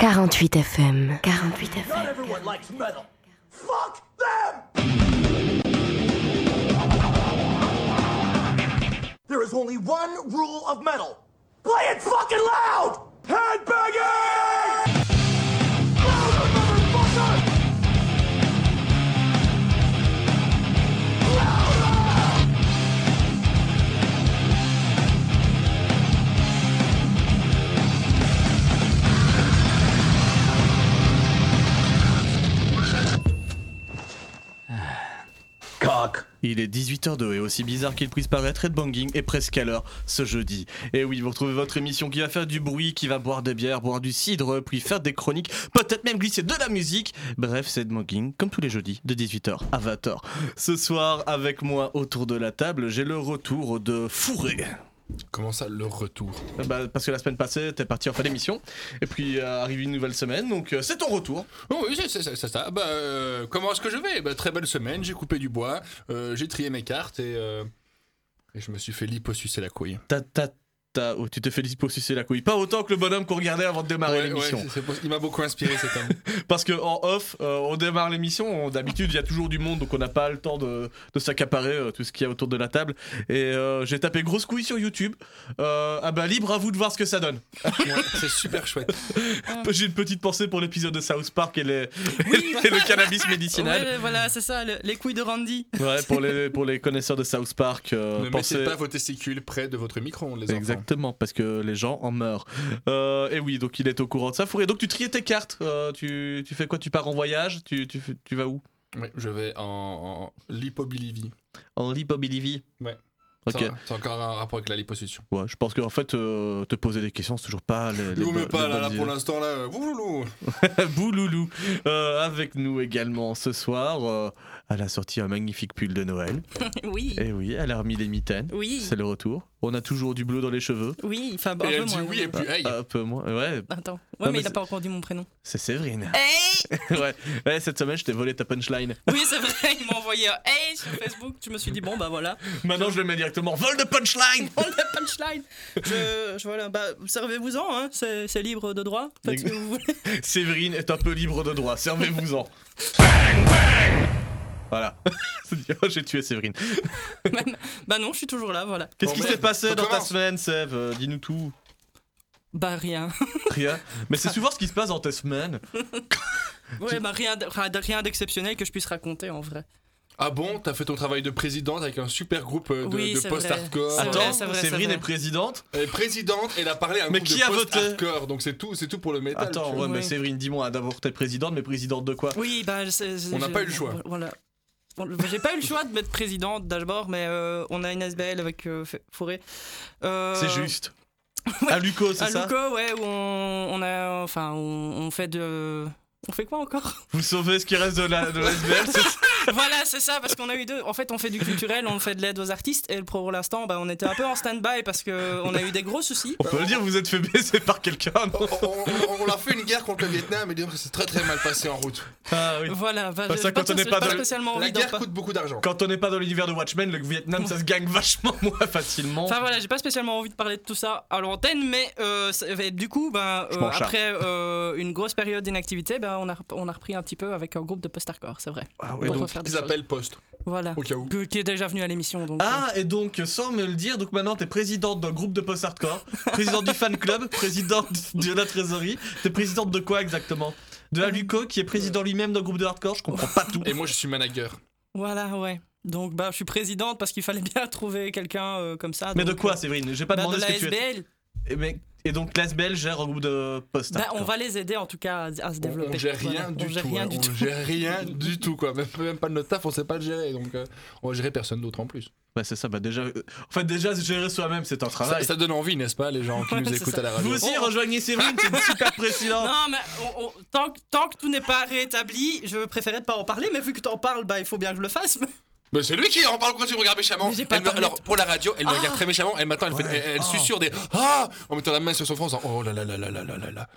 48 FM. 48 FM. Not everyone likes metal. Fuck them! There is only one rule of metal. Play it fucking loud! Headbanging! Il est 18h02 et aussi bizarre qu'il puisse paraître, Red Banging est presque à l'heure ce jeudi. Et oui, vous retrouvez votre émission qui va faire du bruit, qui va boire des bières, boire du cidre, puis faire des chroniques, peut-être même glisser de la musique. Bref, c'est Red comme tous les jeudis, de 18h à 20h. Ce soir, avec moi autour de la table, j'ai le retour de Fourré. Comment ça, le retour Bah, parce que la semaine passée, t'es parti en fin d'émission, et puis euh, arrive une nouvelle semaine, donc euh, c'est ton retour. Oh Oui, c'est ça. Bah, euh, comment est-ce que je vais? Bah, Très belle semaine, j'ai coupé du bois, euh, j'ai trié mes cartes et, euh, et je me suis fait liposucer la couille. Ta, ta, ta- oh, tu te félicite pour sucer la couille. Pas autant que le bonhomme qu'on regardait avant de démarrer Ouais, l'émission. ouais, il m'a beaucoup inspiré cet homme. Parce que en off, euh, on démarre l'émission. on- D'habitude, il y a toujours du monde, donc on n'a pas le temps de, de s'accaparer euh, tout ce qu'il y a autour de la table. Et euh, j'ai tapé grosse couille sur YouTube. Euh, ah bah libre à vous de voir ce que ça donne. Ouais, c'est super chouette. J'ai une petite pensée pour l'épisode de South Park et, les- et le cannabis médicinal. Ouais, voilà, c'est ça, le- les couilles de Randy. Ouais, pour les pour les connaisseurs de South Park, euh, ne pensez- mettez pas vos testicules près de votre micro-ondes, les enfants. Exactement, parce que les gens en meurent. Euh, et oui, donc il est au courant de ça. Fourré, donc tu triais tes cartes. Euh, tu, tu fais quoi? Tu pars en voyage? Tu, tu, tu vas où? Ouais, je vais en, en lipobilivie. En lipobilivie Ouais. Ok. Ça, C'est encore un rapport avec la liposuction. Ouais, je pense qu'en fait, euh, te poser des questions, c'est toujours pas les. les mais pas les là, pour l'instant, là. Bouloulou. Bouloulou. Euh, avec nous également ce soir. Elle a sorti un magnifique pull de Noël. Oui, Et oui, elle a remis les mitaines. oui, C'est le retour. On a toujours du bleu dans les cheveux. oui, enfin, un elle peu dit moins. oui et puis hey. Un peu moins. Ouais, Attends, ouais, mais mais il a c'est- pas encore dit mon prénom. c'est Séverine. Hey ouais. ouais, cette semaine, je t'ai volé ta punchline. Oui, c'est vrai, il m'a envoyé un hey sur Facebook. Je me suis dit, bon, bah voilà. Maintenant, je le mets directement. Vol de punchline On a punchline. Je, je voilà, bah, servez-vous-en, hein, c'est c'est libre de droit. Faites ce que vous voulez. Séverine est un peu libre de droit. Servez-vous-en. Voilà. J'ai tué Séverine. bah non, je suis toujours là, voilà. Qu'est-ce Bon, qui s'est passé ça dans ta semaine, Sève Euh, Dis-nous tout. Bah rien. Rien. Mais c'est souvent ce qui se passe dans tes semaines. Ouais, bah rien, d'exceptionnel que je puisse raconter en vrai. Ah bon? T'as fait ton travail de présidente avec un super groupe euh, de, Oui, de c'est post-hardcore. Attends, Séverine est présidente Elle est présidente, elle a parlé à un Mais groupe qui de post-hardcore, donc c'est tout, c'est tout pour le métal. Attends, ouais, mais. Séverine, dis-moi, d'abord t'es présidente, mais présidente de quoi? Oui, bah On n'a pas eu le choix. Voilà. J'ai pas eu le choix de mettre présidente d'abord, mais euh, on a une SBL avec euh, Forêt. Euh, C'est juste. À Luco, c'est À ça Luco, ouais, où on, on a, enfin, on, on fait de, on fait quoi encore? Vous sauvez ce qui reste de la, de la SBL, Voilà, c'est ça, parce qu'on a eu deux. En fait, on fait du culturel, on fait de l'aide aux artistes, et pour l'instant, bah, on était un peu en stand-by parce que on a eu des gros soucis. On peut le dire, vous êtes fait baiser par quelqu'un, On, on- on a fait une guerre contre le Vietnam et dire que c'est très très mal passé en route. Ah oui. Voilà, bah, ça, pas, quand on n'est pas pas dans- spécialement La guerre coûte beaucoup d'argent. Quand on n'est pas dans l'univers de Watchmen, le Vietnam, ça se gagne vachement moins facilement. Enfin voilà, j'ai pas spécialement envie de parler de tout ça à l'antenne, mais euh, du coup, ben, euh, après euh, une grosse période d'inactivité, ben, on, a, on a repris un petit peu avec un groupe de post-hardcore, c'est vrai. Ah ouais, donc- Ils appellent Post, Voilà. au cas où. Que- qui est déjà venu à l'émission. Donc, euh, Ah, et donc, sans me le dire, donc maintenant t'es présidente d'un groupe de post-hardcore, présidente du fan club, présidente de la trésorerie. T'es présidente de quoi exactement? De Aluco, qui est président lui-même d'un groupe de hardcore, je comprends pas tout. Et moi je suis manager. Voilà, ouais. Donc bah, je suis présidente parce qu'il fallait bien trouver quelqu'un euh, comme ça. Mais de quoi, euh, Séverine? J'ai pas bah, demandé de ce la que tu es. SBL. Et, mais- et donc, l'ASBL gère un groupe de Bah, post-hardcore. on va les aider en tout cas à, à se On, développer. on gère rien Voilà, du on gère tout. rien hein. du on tout. gère rien du tout quoi. Même, même pas de notre taf, on sait pas le gérer. Donc euh, on va gérer personne d'autre en plus. Bah, c'est ça, bah déjà. euh, En fait, déjà, gérer soi-même, c'est un travail. ça donne envie, n'est-ce pas, les gens qui Ouais, nous écoutent ça. à la radio Vous aussi, Oh. rejoignez Séverine, c'est une super présidente. Non, mais on- on- tant, que- tant que tout n'est pas rétabli, je préférais de pas en parler, mais vu que tu en parles, bah, il faut bien que je le fasse. Mais c'est lui qui en parle quand tu me regardes méchamment. Elle me- alors pour la radio, elle me Ah. regarde très méchamment. Elle m'attend, elle, fait- elle, elle susurre des ah en mettant la main sur son front en disant oh là là là là là là là là.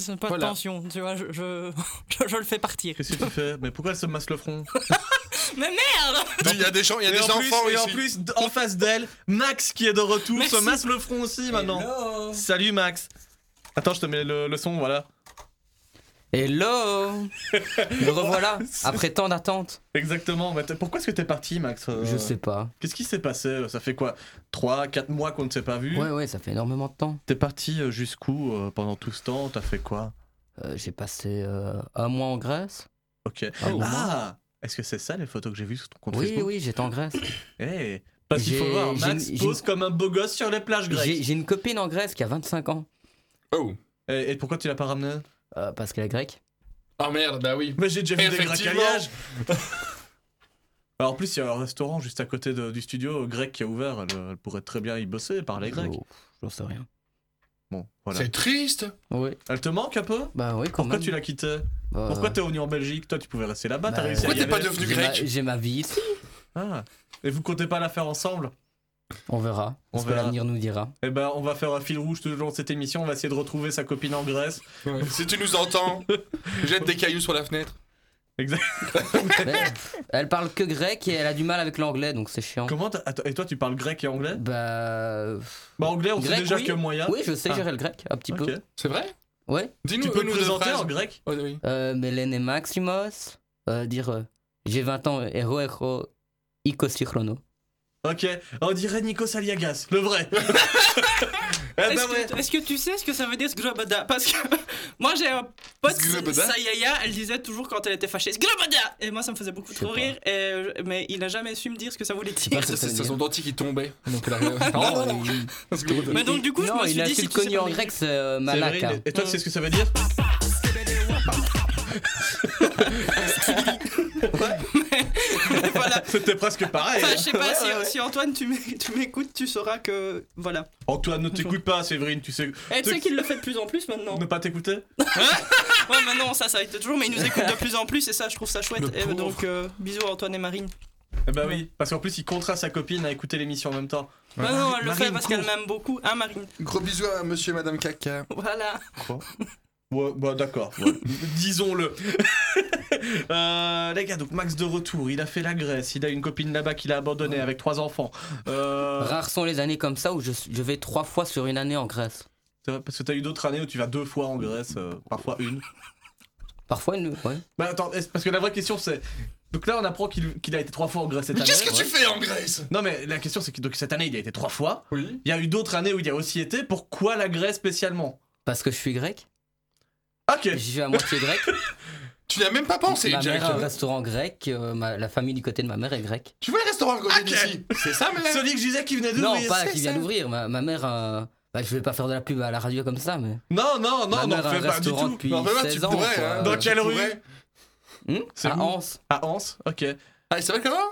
C'est pas Voilà. de tension, tu vois, je, je, je, je le fais partir. Qu'est-ce que tu fais? Mais pourquoi elle se masse le front? Mais merde Il y a des gens, il y a et des en enfants plus, et ici. en plus, d- en face d'elle, Max qui est de retour se Merci. masse le front aussi maintenant. Salut Max. Attends, je te mets le, le son, voilà. Hello Me revoilà, après tant d'attente. Exactement. Mais t'es- pourquoi est-ce que t'es parti, Max Euh, Je sais pas. Qu'est-ce qui s'est passé Ça fait quoi 3, 4 mois qu'on ne s'est pas vu Ouais, ouais, ça fait énormément de temps. T'es parti euh, jusqu'où euh, pendant tout ce temps T'as fait quoi Euh, J'ai passé euh, un mois en Grèce. Ok. Ah Est-ce que c'est ça les photos que j'ai vues sur ton compte Oui, Facebook oui, j'étais en Grèce. Eh, Parce qu'il faut voir, Max pose comme un beau gosse sur les plages grecques. j'ai une copine en Grèce qui a 25 ans. Oh. Et, et pourquoi tu l'as pas ramené euh, parce qu'elle est grecque. Ah merde, bah oui. Mais j'ai déjà vu des alliages Alors en plus, il y a un restaurant juste à côté de- du studio euh, grec qui a ouvert. Elle, elle pourrait très bien y bosser, parler grec. Oh, J'en sais rien. Bon, voilà. C'est triste. Oui, Elle te manque un peu? Bah oui, quand Pourquoi même. tu l'as quitté Bah, Pourquoi t'es venu en Belgique? Toi, tu pouvais rester là-bas, t'as bah, réussi à Pourquoi t'es pas devenu j'ai grec ma- J'ai ma vie ici. Ah. Et vous comptez pas la faire ensemble? On verra. On On ce que verra. l'avenir nous dira. Eh ben, on va faire un fil rouge tout le long de cette émission. On va essayer de retrouver sa copine en Grèce. Si tu nous entends, jette des cailloux sur la fenêtre. Mais, elle parle que grec et elle a du mal avec l'anglais, donc c'est chiant. Comment Attends, Et toi, tu parles grec et anglais? Bah. Bah, anglais, on sait Grec, déjà oui. que moyen. Oui, je sais Ah. gérer le grec, un petit Ok. peu. C'est vrai? Ouais. Dis-nous Tu peux ou deux présenter en grec? Oh, oui. Euh, Mélène Maximos. Euh, dire euh, j'ai 20 ans, héros, héros, ikosychrono. Ok, on dirait Nikos Aliagas, le vrai. eh ben Est-ce ouais. que, est-ce que tu sais ce que ça veut dire sgrobada Parce que moi j'ai un pote, Sayaya, elle disait toujours quand elle était fâchée sgrobada Et moi ça me faisait beaucoup trop pas. rire, et, euh, mais il a jamais su me dire ce que ça voulait dire. C'est c'est son dentier qui tombait. Donc arrive- Non, parce que- Mais donc du coup je non, me suis il a dit si tu sais en grec, c'est euh, Séverine, Malaka. Et toi, tu sais ce que ça veut dire? C'était presque pareil. Enfin, hein. je sais pas Ouais, si, ouais, ouais. si Antoine tu m'é- tu m'écoutes, tu sauras que voilà. Antoine, ne t'écoute pas, Séverine, tu sais. Et tu sais qu'il le fait de plus en plus maintenant. Ne pas t'écouter Ouais, maintenant ça, ça a été toujours, mais il nous écoute de plus en plus et ça, je trouve ça chouette. Et pauvre. donc, euh, bisous à Antoine et Marine. Eh ben oui, parce qu'en plus, il contraint sa copine à écouter l'émission en même temps. Ah non, elle le Marine, fait parce qu'elle m'aime beaucoup, hein, Marine. Gros bisous à monsieur et madame Caca. Voilà. Ouais, bah d'accord, ouais. disons-le. Euh, les gars, donc Max de retour, il a fait la Grèce, il a une copine là-bas qu'il a abandonnée avec trois enfants. Euh, Rares sont les années comme ça où je, je vais trois fois sur une année en Grèce. c'est vrai, parce que t'as eu d'autres années où tu vas deux fois en Grèce, euh, parfois une. Parfois une. Ouais. Bah attends, parce que la vraie question c'est. Donc là, on apprend qu'il qu'il a été trois fois en Grèce cette Mais année. qu'est-ce que tu fais en Grèce? Non, mais la question c'est que donc, cette année, il a été trois fois. Oui. Il y a eu d'autres années où il a aussi été. Pourquoi la Grèce spécialement? Parce que je suis grec. Ok. Je suis à moitié grec. Tu n'y as même pas pensé, ma Jack. mère a un restaurant grec. euh, ma- la famille du côté de ma mère est grecque. Tu vois le restaurant à côté Ok. d'ici C'est ça, mais. Celui que je disais qui venait d'ouvrir. Non, pas c'est qui vient ça. d'ouvrir. Ma, ma mère. euh, bah, je vais pas faire de la pub à la radio comme ça, mais. Non, non, non, ma non, mère a fais un pas du restaurant tout. depuis Non, mais là, tu 16 ans. pourrais, quoi. hein. Dans Tu quelle rue pourrais. Hmm C'est à où Anse. À Anse, ok. Ah, il s'appelle comment?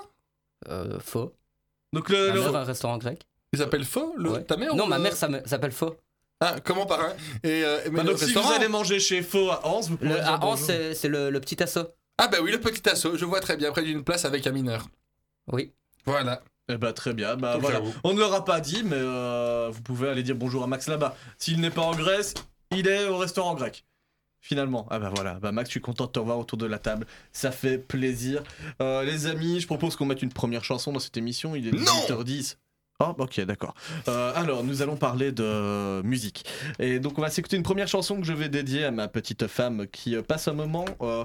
Euh, faux. Donc le. Ma le- mère a un restaurant grec. Il s'appelle Faux, le... Ouais. ta mère Non, ou ma mère s'appelle Faux. Ah, comment par un Et euh, mais Bah, le donc si restaurant vous allez manger chez Faux à Anse, vous pouvez Le, dire à Anse, bonjour. c'est c'est le, le petit assaut. Ah, bah oui, le petit assaut, je vois très bien, près d'une place avec un mineur. Oui. Voilà. Eh bah très bien, bah voilà. On ne l'aura pas dit, mais euh, vous pouvez aller dire bonjour à Max là-bas. S'il n'est pas en Grèce, il est au restaurant grec. Finalement, ah bah voilà, bah Max, je suis content de te revoir autour de la table, ça fait plaisir. Euh, les amis, je propose qu'on mette une première chanson dans cette émission, il est Non 18h10. Oh, ok, d'accord. Euh, alors, nous allons parler de musique. Et donc, on va s'écouter une première chanson que je vais dédier à ma petite femme qui euh, passe un moment euh,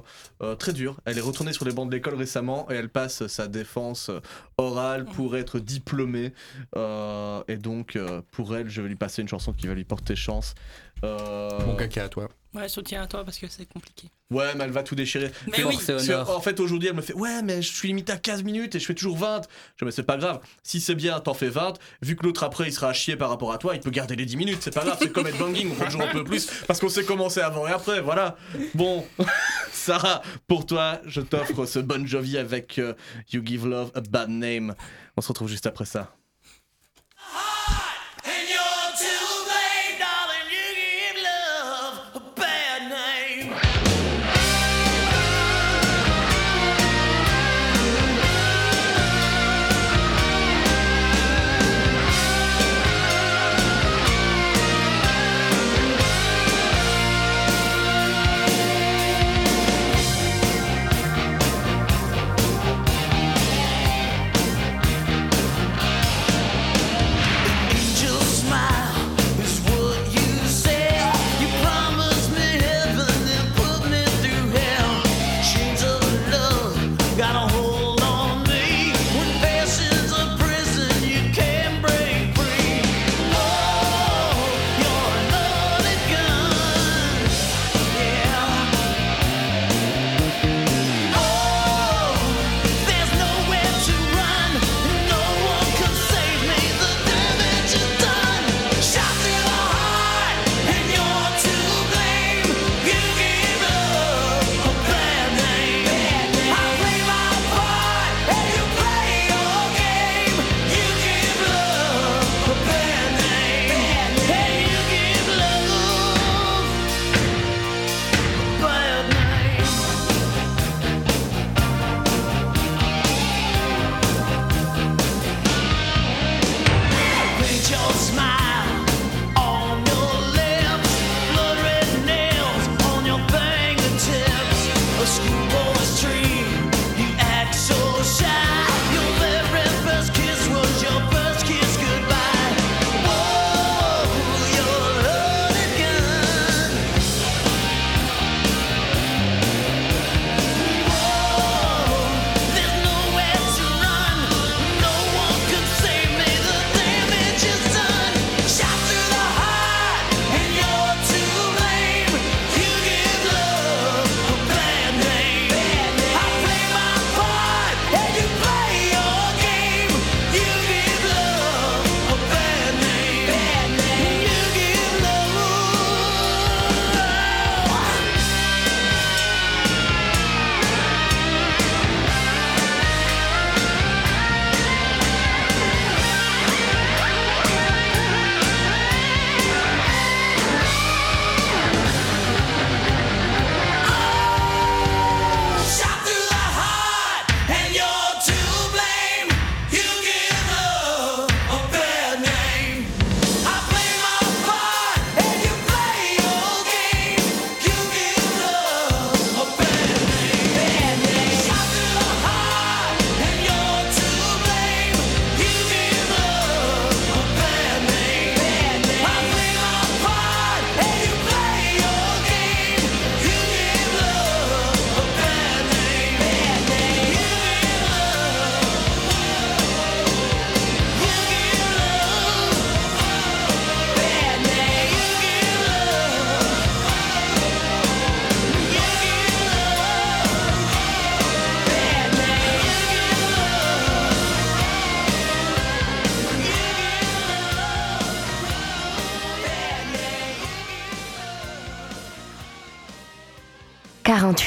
très dur. Elle est retournée sur les bancs de l'école récemment et elle passe sa défense orale pour être diplômée. Et donc, pour elle, je vais lui passer une chanson qui va lui porter chance. Bon caca à toi. Ouais, soutien à toi parce que c'est compliqué. Ouais, mais elle va tout déchirer. Mais oui. En fait, aujourd'hui, elle me fait Ouais, mais je suis limité à 15 minutes et je fais toujours 20. Je dis Mais c'est pas grave. Si c'est bien, t'en fais 20. Vu que l'autre après, il sera à chier par rapport à toi, il peut garder les 10 minutes. C'est pas grave. C'est comme être banging. On fait toujours un peu plus parce qu'on sait commencer avant et après. Voilà. Bon, Sarah, pour toi, je t'offre ce Bon Jovi avec euh, You Give Love a Bad Name. On se retrouve juste après ça.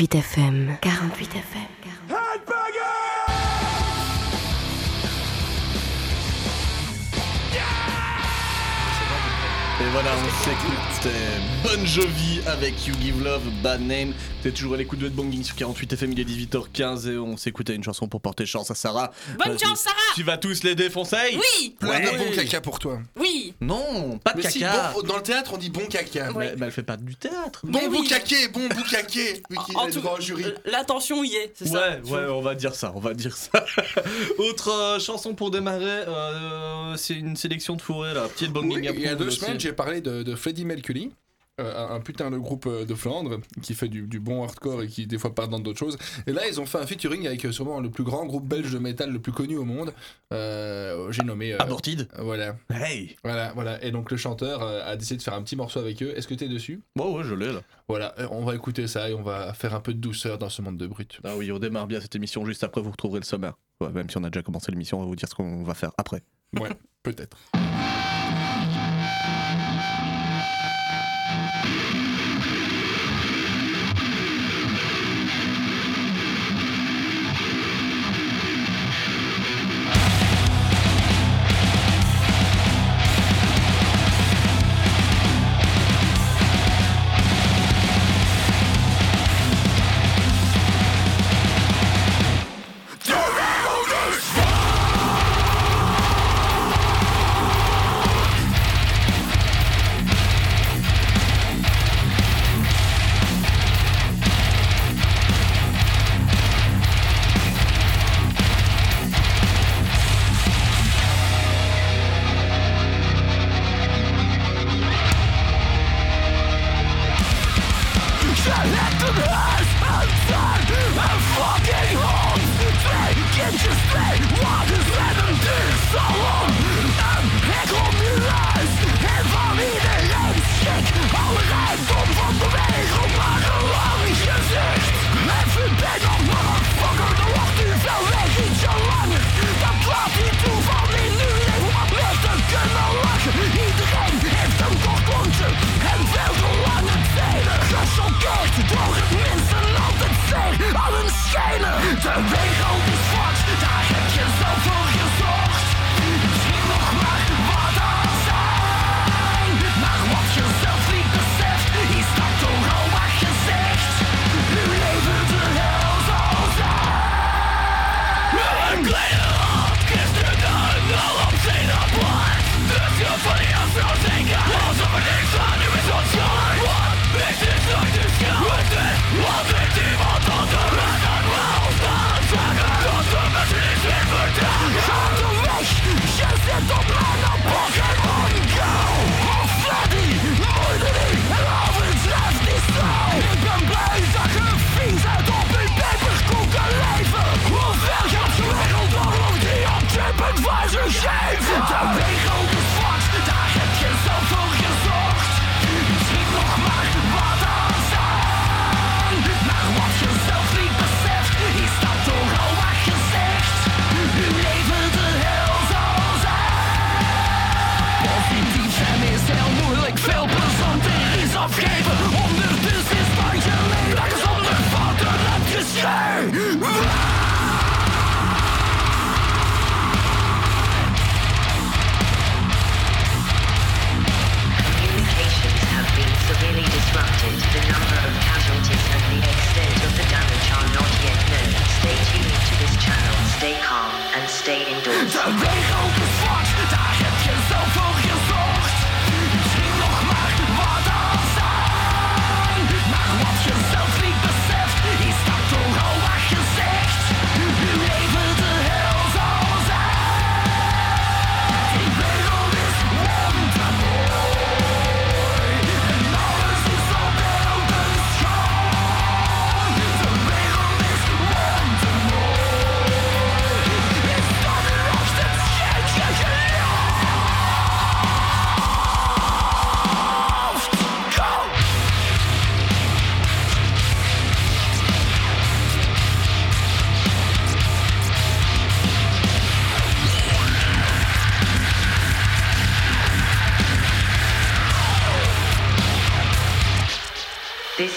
48 FM. 48 FM. Headbanging! Et voilà, on s'écoute Bon Jovi avec You Give Love, Bad Name. T'es toujours à l'écoute de Banging sur 48 FM, il est 18h15 et on s'écoutait une chanson pour porter chance à Sarah. Bonne chance, Sarah Tu vas tous les défoncer Oui Plein Ouais. de bon caca pour toi. Oui Non, pas de Mais si, caca. bon, dans le théâtre, on dit bon caca. Ouais. Mais, mais elle fait pas du théâtre. Bon Mais oui. boucaquet, bon boucaquet. En tout jury. euh, L'attention y est, c'est ça Ouais, ouais, on va dire ça, on va dire ça. Autre euh, chanson pour démarrer, euh, c'est une sélection de fourrés là, petit banging Oui, il y a deux semaines, j'ai parlé de, de Freddie Mercury. Euh, un putain de groupe euh, de Flandre qui fait du, du bon hardcore et qui des fois part dans d'autres choses. Et là, ils ont fait un featuring avec euh, sûrement le plus grand groupe belge de métal le plus connu au monde. Euh, j'ai nommé. euh, Abortide. voilà, Hey voilà, voilà. Et donc le chanteur a décidé de faire un petit morceau avec eux. Est-ce que t'es dessus? Ouais, ouais, je l'ai là. Voilà, on va écouter ça et on va faire un peu de douceur dans ce monde de brut. Ah oui, on démarre bien cette émission, juste après vous retrouverez le sommaire. Ouais, même si on a déjà commencé l'émission, on va vous dire ce qu'on va faire après. Ouais, peut-être.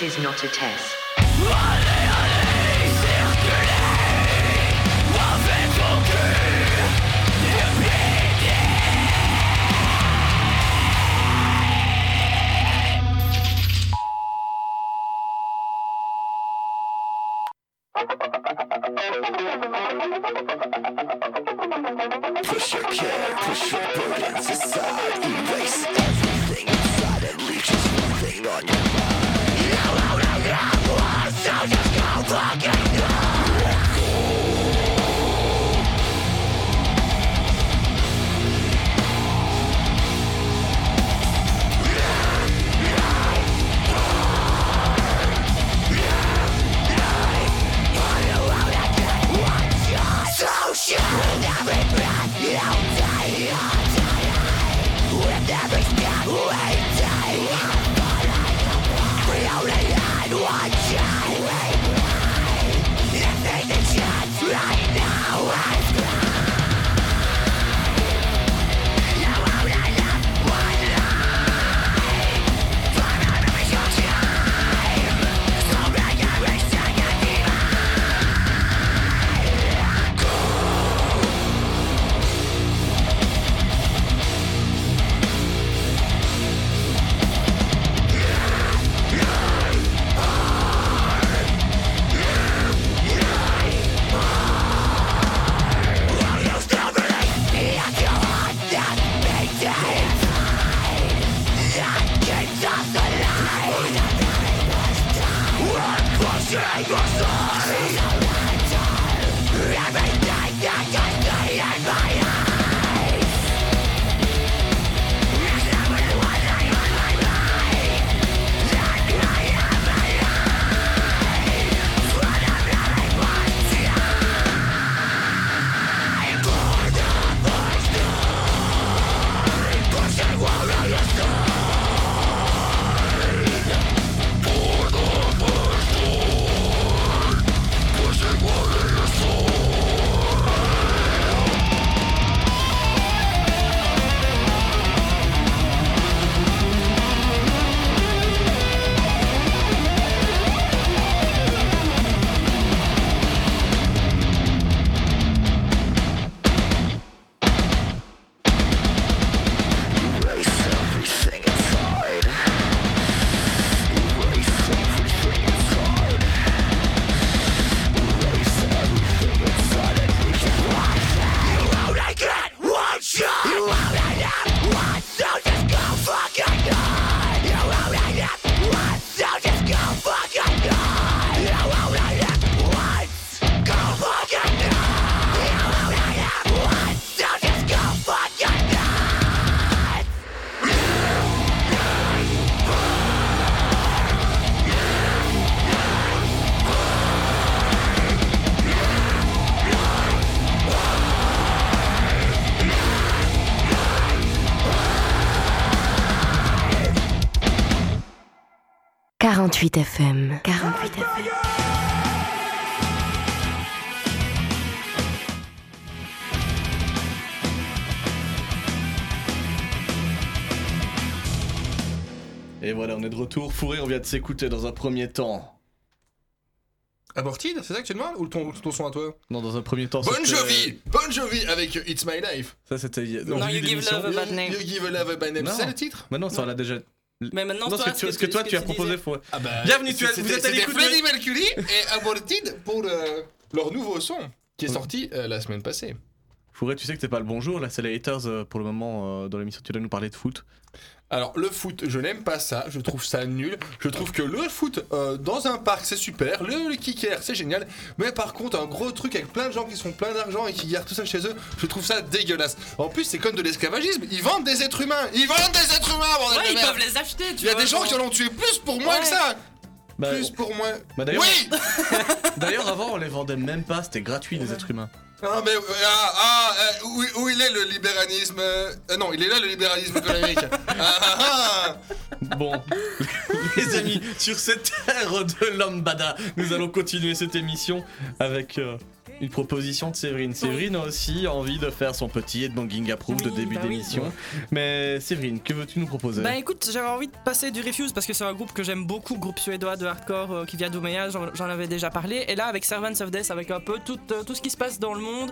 is not a test. Push your care, push your burdens aside, erase Watch out! 48 FM. 48 FM. Et voilà, on est de retour. Fourré, on vient de s'écouter dans un premier temps. Aborted, c'est ça que tu demandes? Ou ton, ton son à toi? Non, dans un premier temps. Bon Jovi Bon Jovi avec It's My Life. Ça, c'était. Non, en you give love a bad name. You give a love a bad name. Non. C'est ça le titre? Mais non, ça, on l'a déjà. Mais maintenant, Non, toi, ce que, tu- ce que toi, tu as proposé, Fourré. Ah bah, Bienvenue, tu as- vous êtes à l'écoute de- Freddie Mercury et Aborted pour le- leur nouveau son qui est sorti euh, la semaine passée. Fourré, tu sais que c'est pas le bonjour, là, c'est les haters euh, pour le moment euh, dans l'émission. Tu dois nous parler de foot. Alors le foot, je n'aime pas ça, je trouve ça nul. Je trouve que le foot euh, dans un parc c'est super, le, le kicker c'est génial, mais par contre un gros truc avec plein de gens qui sont plein d'argent et qui gardent tout ça chez eux, je trouve ça dégueulasse. En plus c'est comme de l'esclavagisme, ils vendent des êtres humains, ils vendent des êtres humains bordel Ouais, de ils merde. peuvent les acheter, tu Il y a vois, des gens genre. qui en ont tué plus pour moins Ouais. que ça Bah, Plus pour moins bah, d'ailleurs, Oui d'ailleurs, avant, on les vendait même pas, c'était gratuit, les êtres humains. Ah mais ah, ah, euh, où, où il est le libéralisme euh, Non, il est là le libéralisme économique. ah, ah, ah. Bon, les amis, sur cette ère de lambada, nous allons continuer cette émission avec euh, Une proposition de Séverine. Séverine a aussi envie de faire son petit headbanging approved de Oui, début bah oui. d'émission. Mais Séverine, que veux-tu nous proposer? Bah écoute, j'avais envie de passer du Refuse parce que c'est un groupe que j'aime beaucoup, groupe suédois de hardcore euh, qui vient d'Ouméa, j'en j'en avais déjà parlé. Et là, avec Servants of Death, avec un peu tout, euh, tout ce qui se passe dans le monde,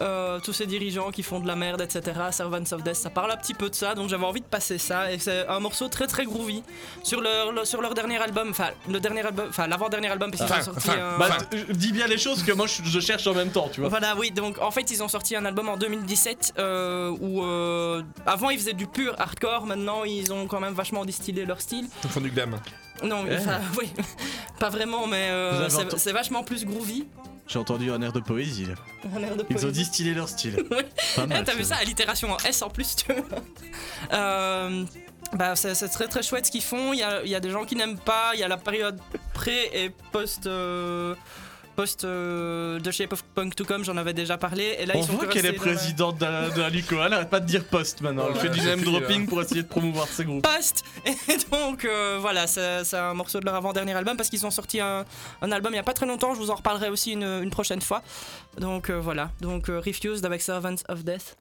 euh, tous ces dirigeants qui font de la merde, etc. Servants of Death, ça parle un petit peu de ça, donc j'avais envie de passer ça. Et c'est un morceau très très groovy sur leur, le- sur leur dernier album, enfin le dernier album, enfin l'avant-dernier album, parce qu'ils ont sorti un. Bah, t- dis bien les choses que moi je, cherche en même temps, tu vois. Voilà, oui, donc en fait, ils ont sorti un album en 2017 euh, où euh, avant ils faisaient du pur hardcore, maintenant ils ont quand même vachement distillé leur style. Ils font du glam. Non, Eh. oui, pas vraiment, mais euh, c'est vachement plus groovy. J'ai entendu un air de poésie là. Un air de Ils ont distillé leur style. Pas mal. T'as vu ça, allitération en S en plus, tu vois. Euh, bah, c'est c'est très très chouette ce qu'ils font. Il y a, il y a des gens qui n'aiment pas. Il y a la période pré et post. euh, post euh, de Shape of Punk to Come, j'en avais déjà parlé. Et là, On ils sont voit que qu'elle est présidente de la, de la LUCO. Elle arrête pas de dire post maintenant. Elle fait du name dropping là. pour essayer de promouvoir ses groupes. Post Et donc euh, voilà, c'est un morceau de leur avant-dernier album parce qu'ils ont sorti un, un album il y a pas très longtemps, je vous en reparlerai aussi une, une prochaine fois. Donc euh, voilà, donc euh, Refused avec Servants of Death.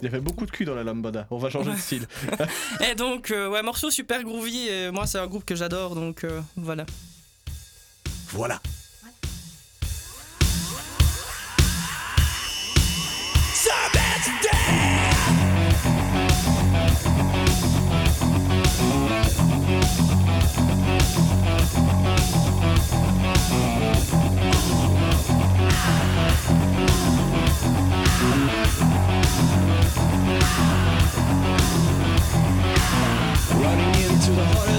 Il y avait beaucoup de cul dans la lambada. On va changer de style. Et donc euh, ouais, morceau super groovy et moi c'est un groupe que j'adore donc euh, voilà. Voilà. Running into the heart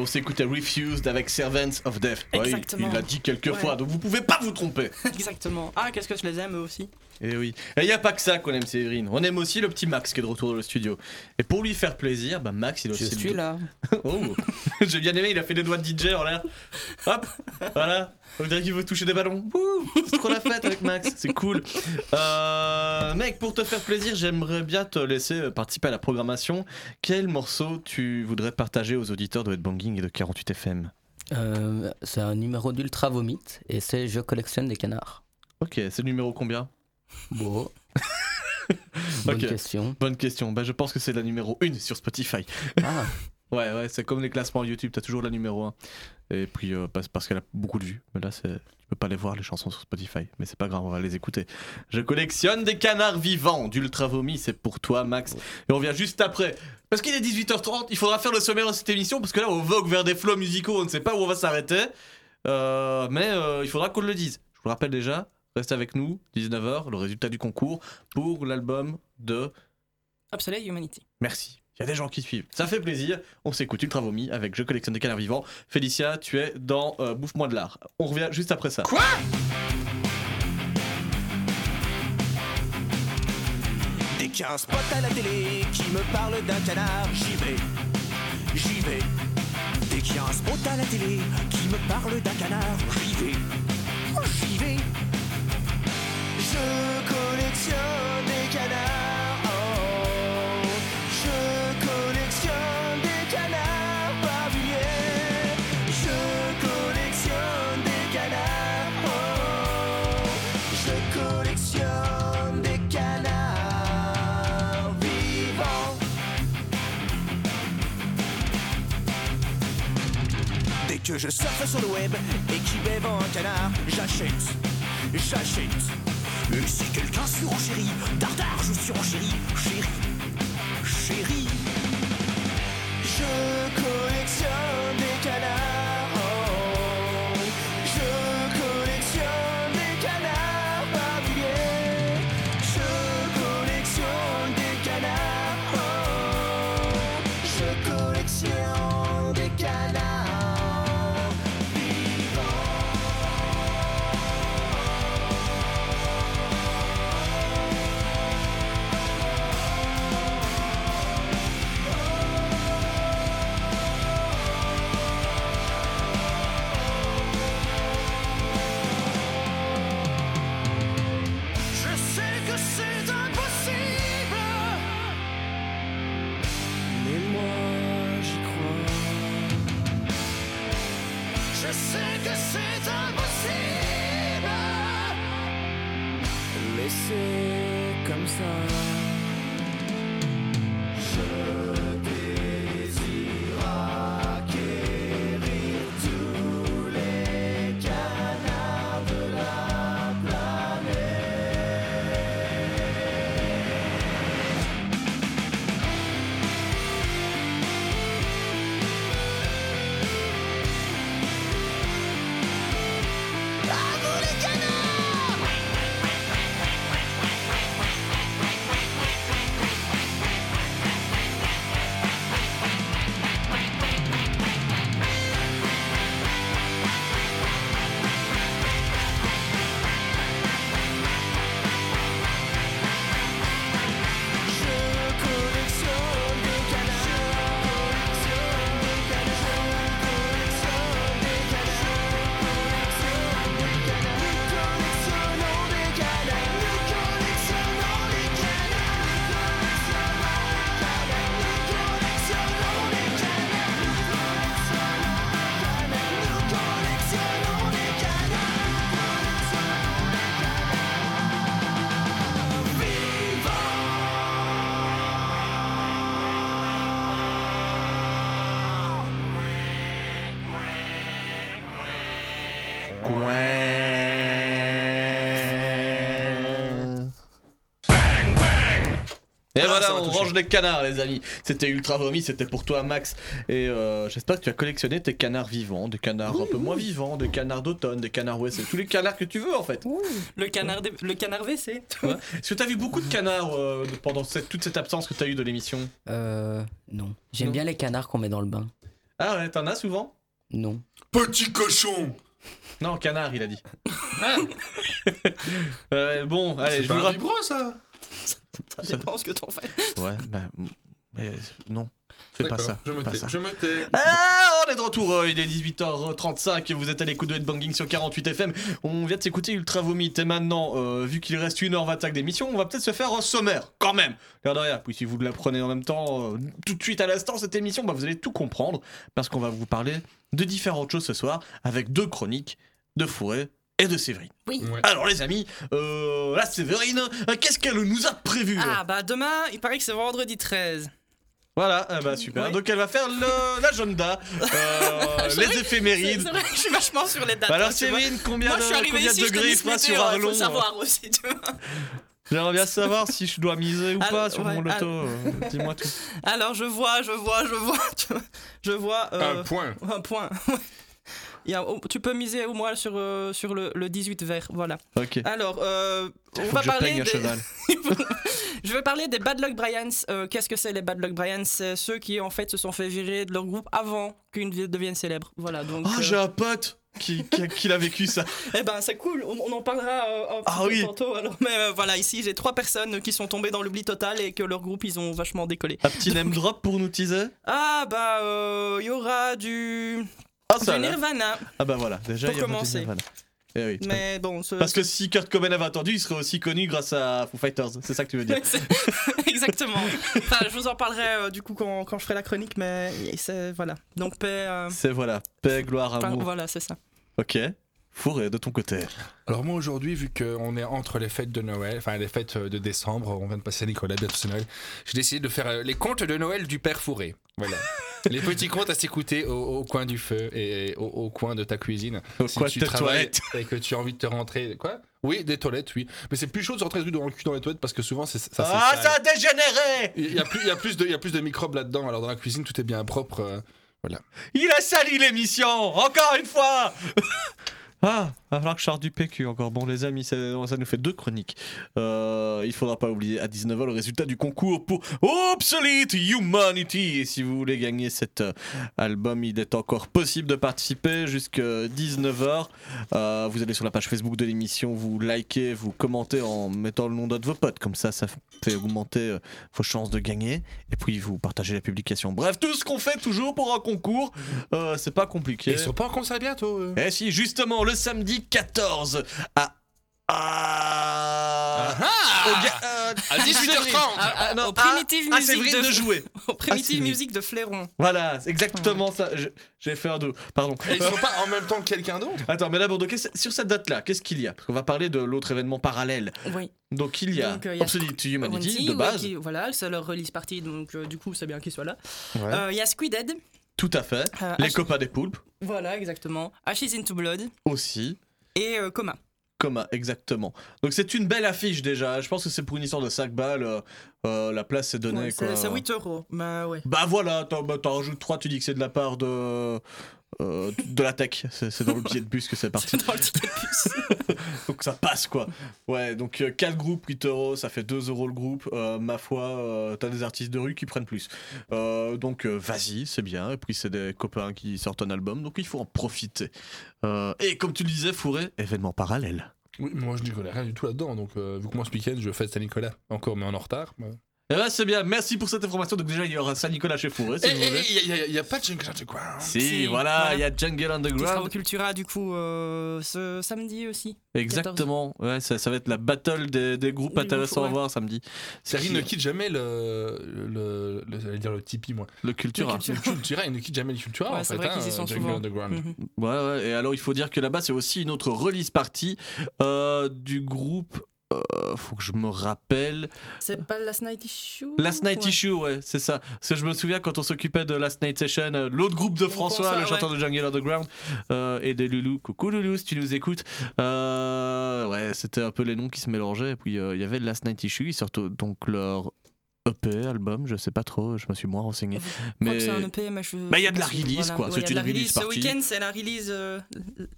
On s'écoutait Refused avec Servants of Death. Ouais, il- l'a dit quelques Ouais. fois, donc vous pouvez pas vous tromper. Exactement. Ah, qu'est-ce que je les aime eux aussi? Et oui. Et il n'y a pas que ça qu'on aime Séverine. On aime aussi le petit Max qui est de retour dans le studio. Et pour lui faire plaisir, bah Max il a Je aussi le suis là. Oh J'ai bien aimé, il a fait des doigts de DJ en l'air. Hop Voilà On dirait qu'il veut toucher des ballons. C'est trop la fête avec Max, c'est cool. Euh, mec, pour te faire plaisir, j'aimerais bien te laisser euh, participer à la programmation. Quel morceau tu voudrais partager aux auditeurs de Headbanging et de 48 FM Euh, c'est un numéro d'Ultra Vomit et c'est Je collectionne des canards. Ok, c'est le numéro combien? Bon. Bonne question. Bonne question. Bah, je pense que c'est la numéro 1 sur Spotify. Ah, Ouais, ouais, c'est comme les classements YouTube, t'as toujours la numéro 1. Et puis, euh, parce, qu'elle a beaucoup de vues. Mais là, tu peux pas les voir, les chansons sur Spotify. Mais c'est pas grave, on va les écouter. Je collectionne des canards vivants d'Ultra Vomi, c'est pour toi, Max. Et on revient juste après. Parce qu'il est 18h30, il faudra faire le sommaire de cette émission, parce que là, on vogue vers des flots musicaux, on ne sait pas où on va s'arrêter. Euh, mais euh, il faudra qu'on le dise. Je vous le rappelle déjà, restez avec nous, 19h, le résultat du concours pour l'album de Obsolete Humanity. Merci. Il y a des gens qui suivent. Ça fait plaisir. On s'écoute Ultra Vomi avec Je collectionne des canards vivants. Félicia, tu es dans euh, Bouffe-moi de l'art. On revient juste après ça. Quoi? Dès qu'il y a un spot à la télé qui me parle d'un canard, j'y vais, j'y vais. Dès qu'il y a un spot à la télé qui me parle d'un canard, j'y vais, j'y vais. Que je surfe sur le web et qu'eBay vend un canard, j'achète, j'achète. Et si quelqu'un surenchérit, dardard, je surenchéris, Range les canards, les amis. C'était Ultra Vomi, c'était pour toi, Max. Et euh, j'espère que tu as collectionné tes canards vivants, des canards un peu moins vivants, des canards d'automne, des canards c'est tous les canards que tu veux en fait. Le canard, le canard WC. Ouais. Est-ce que tu as vu beaucoup de canards euh, pendant cette- toute cette absence que tu as eu de l'émission? Euh, non. J'aime bien les canards qu'on met dans le bain. Ah ouais, t'en as souvent? Non. Petit cochon Non, canard, il a dit. Euh, bon, allez, C'est je pas vous un rappelle. ça? Ça dépend ce que t'en fais. Ouais, bah. mais non, fais pas ça. Je me tais. Je me tais. Ah, on est de retour, euh, il est 18h35 et vous êtes à l'écoute de Headbanging sur 48 FM. On vient de s'écouter Ultra Vomit et maintenant, euh, vu qu'il reste 1h25 d'émission, on va peut-être se faire un sommaire, quand même. L'air de rien, puis si vous la prenez en même temps, euh, tout de suite à l'instant, cette émission, bah, vous allez tout comprendre parce qu'on va vous parler de différentes choses ce soir avec deux chroniques de Fourré et de Séverine. Oui. Ouais. Alors les amis, euh, la Séverine, euh, qu'est-ce qu'elle nous a prévu là Ah bah demain, il paraît que c'est vendredi 13. Voilà, ah bah super. Ouais. Donc elle va faire le- l'agenda, euh, les éphémérides. c'est vrai que je suis vachement sur les dates. Bah alors hein. Séverine, combien Moi de, je suis combien ici, de degrés il sur Arlon faut savoir aussi, tu vois. J'aimerais bien savoir si je dois miser ou Alors, pas sur ouais, mon loto. alors- euh, Dis-moi tout. Alors je vois, je vois, je vois, je vois euh, Un point. un point. Il y a- oh, tu peux miser au moins sur, euh, sur le, le 18 vert, voilà. Ok. Alors, euh, on va je parler à des... je vais parler des Bad Luck Bryans. Euh, Qu'est-ce que c'est les Bad Luck Bryans? C'est ceux qui en fait se sont fait virer de leur groupe avant qu'une ville devienne célèbre. Voilà, donc... Oh, j'ai un pote qui, qui, a, qui a vécu ça. Eh ben c'est cool, on, on en parlera euh, un Ah peu oui. tantôt. Alors, mais euh, voilà, ici j'ai trois personnes qui sont tombées dans l'oubli total et que leur groupe ils ont vachement décollé. Un petit name drop pour nous teaser? Ah bah euh, il y aura du, Ah, du là. Nirvana, Ah bah voilà, déjà Pour il y a commencer. Nirvana. Eh oui. mais bon, ce- Parce que si Kurt Cobain avait attendu, il serait aussi connu grâce à Foo Fighters. C'est ça que tu veux dire. Exactement. Enfin, je vous en parlerai euh, du coup quand, quand je ferai la chronique, mais c'est voilà. Donc paix, euh, C'est voilà, paix, gloire, enfin, amour. voilà, c'est ça. Ok. Fourré, de ton côté. Alors moi aujourd'hui, vu qu'on est entre les fêtes de Noël, enfin les fêtes euh, de décembre, on vient de passer Nicolas, bientôt c'est Noël, j'ai décidé de faire euh, les contes de Noël du Père Fourré. Voilà. les petits contes à s'écouter au, au coin du feu et au, au coin de ta cuisine. Au si coin tu de travailles toilettes. et que tu as envie de te rentrer. Quoi? Oui, des toilettes, oui. Mais c'est plus chaud de se rentrer dans le cul dans les toilettes parce que souvent c'est ça. Ah, ça a dégénéré Il y a plus, il y a plus de, il y a plus de microbes là-dedans. Alors dans la cuisine, tout est bien propre. euh, Il a sali l'émission Encore une fois Ah, va falloir que je sorte du PQ encore. Bon, les amis, ça, ça nous fait deux chroniques. Euh, il faudra pas oublier à 19h le résultat du concours pour Obsolete Humanity. Et si vous voulez gagner cet euh, album, il est encore possible de participer jusqu'à 19h. Euh, vous allez sur la page Facebook de l'émission, vous likez, vous commentez en mettant le nom d'un de vos potes. Comme ça, ça fait augmenter euh, vos chances de gagner. Et puis, vous partagez la publication. Bref, tout ce qu'on fait toujours pour un concours, c'est pas compliqué. Ils sont pas en concert bientôt. Eh si, justement, le samedi 14 à. À. au ga- euh, À 18h30. Ah, ah, non, Au Primitive à- à Music Séverine de- de jouer. Au Primitive Ah, Music de Flairon. Voilà, c'est exactement ça. Je- J'ai fait un dos. Pardon. Et ils sont pas en même temps que quelqu'un d'autre? Attends, mais d'abord, sur cette date-là, qu'est-ce qu'il y a? Parce qu'on va parler de l'autre événement parallèle. Oui. Donc il y a Donc, euh, il y a Obsolete Humanity Humanity, de ouais, base. qui- voilà, c'est leur release party, donc euh, du coup c'est bien qu'ils soient là. Ouais. Euh, Il y a Squidhead. Tout à fait. euh, Les copains des poulpes Voilà, exactement. Ashes into Blood aussi. et euh, Coma. Coma, exactement. Donc c'est une belle affiche déjà. Je pense que c'est pour une histoire de 5 balles. euh, la place est donnée. Ouais, c'est c'est 8 euros. Bah ouais. Bah voilà, t'en bah, t'en rajoutes 3, tu dis que c'est de la part de. Euh, de la tech, c'est dans le billet de bus que c'est parti. C'est dans le ticket de bus. donc ça passe quoi. Ouais, donc 4 groupes, 8 euros, ça fait 2 euros le groupe. Euh, ma foi, euh, t'as des artistes de rue qui prennent plus. Euh, donc euh, vas-y, c'est bien. Et puis c'est des copains qui sortent un album, donc il faut en profiter. Euh, et comme tu le disais, Fourré, événement parallèle. Oui, moi je n'y connais rien du tout là-dedans. Donc euh, vu que moi ce week-end je fête Saint-Nicolas, encore mais en retard. bah. Et bah c'est bien, merci pour cette information. Donc déjà, il y aura Saint-Nicolas chez Fourré, si Et vous voulez. il n'y a, pas de Jungle Underground. Si, Si, voilà, voilà. il y a Jungle Qui sera au Underground. Cultura du coup euh, ce samedi aussi. Exactement, ouais, ça, ça va être la battle des, des groupes Des intéressants groupes, à voir samedi. Serine ne qui quitte jamais le. le, le j'allais dire le Tipeee, moi. Le Cultura. Le Cultura. Le Cultura, il ne quitte jamais le Cultura. Ouais, en c'est fait, vrai hein, sont Jungle souvent. Underground. Ouais, ouais, et alors il faut dire que là-bas, c'est aussi une autre release party euh, du groupe. Euh, faut que je me rappelle. C'est pas Last Night Issue Last Night Ouais. Issue, ouais, c'est ça. Parce que je me souviens quand on s'occupait de Last Night Session, euh, l'autre groupe de François, le chanteur ouais. de Jungle Underground, euh, et des Loulous. Coucou Loulou, si tu nous écoutes. Euh, ouais, c'était un peu les noms qui se mélangeaient. Et puis il y avait Last Night Issue, ils sortent donc leur EP, album, je sais pas trop, je me suis moins renseigné. Je Mais que c'est un EP, mais je. Bah, il y a de la release, Voilà. quoi. Ouais, C'est une la release Ce week-end, c'est la release. euh,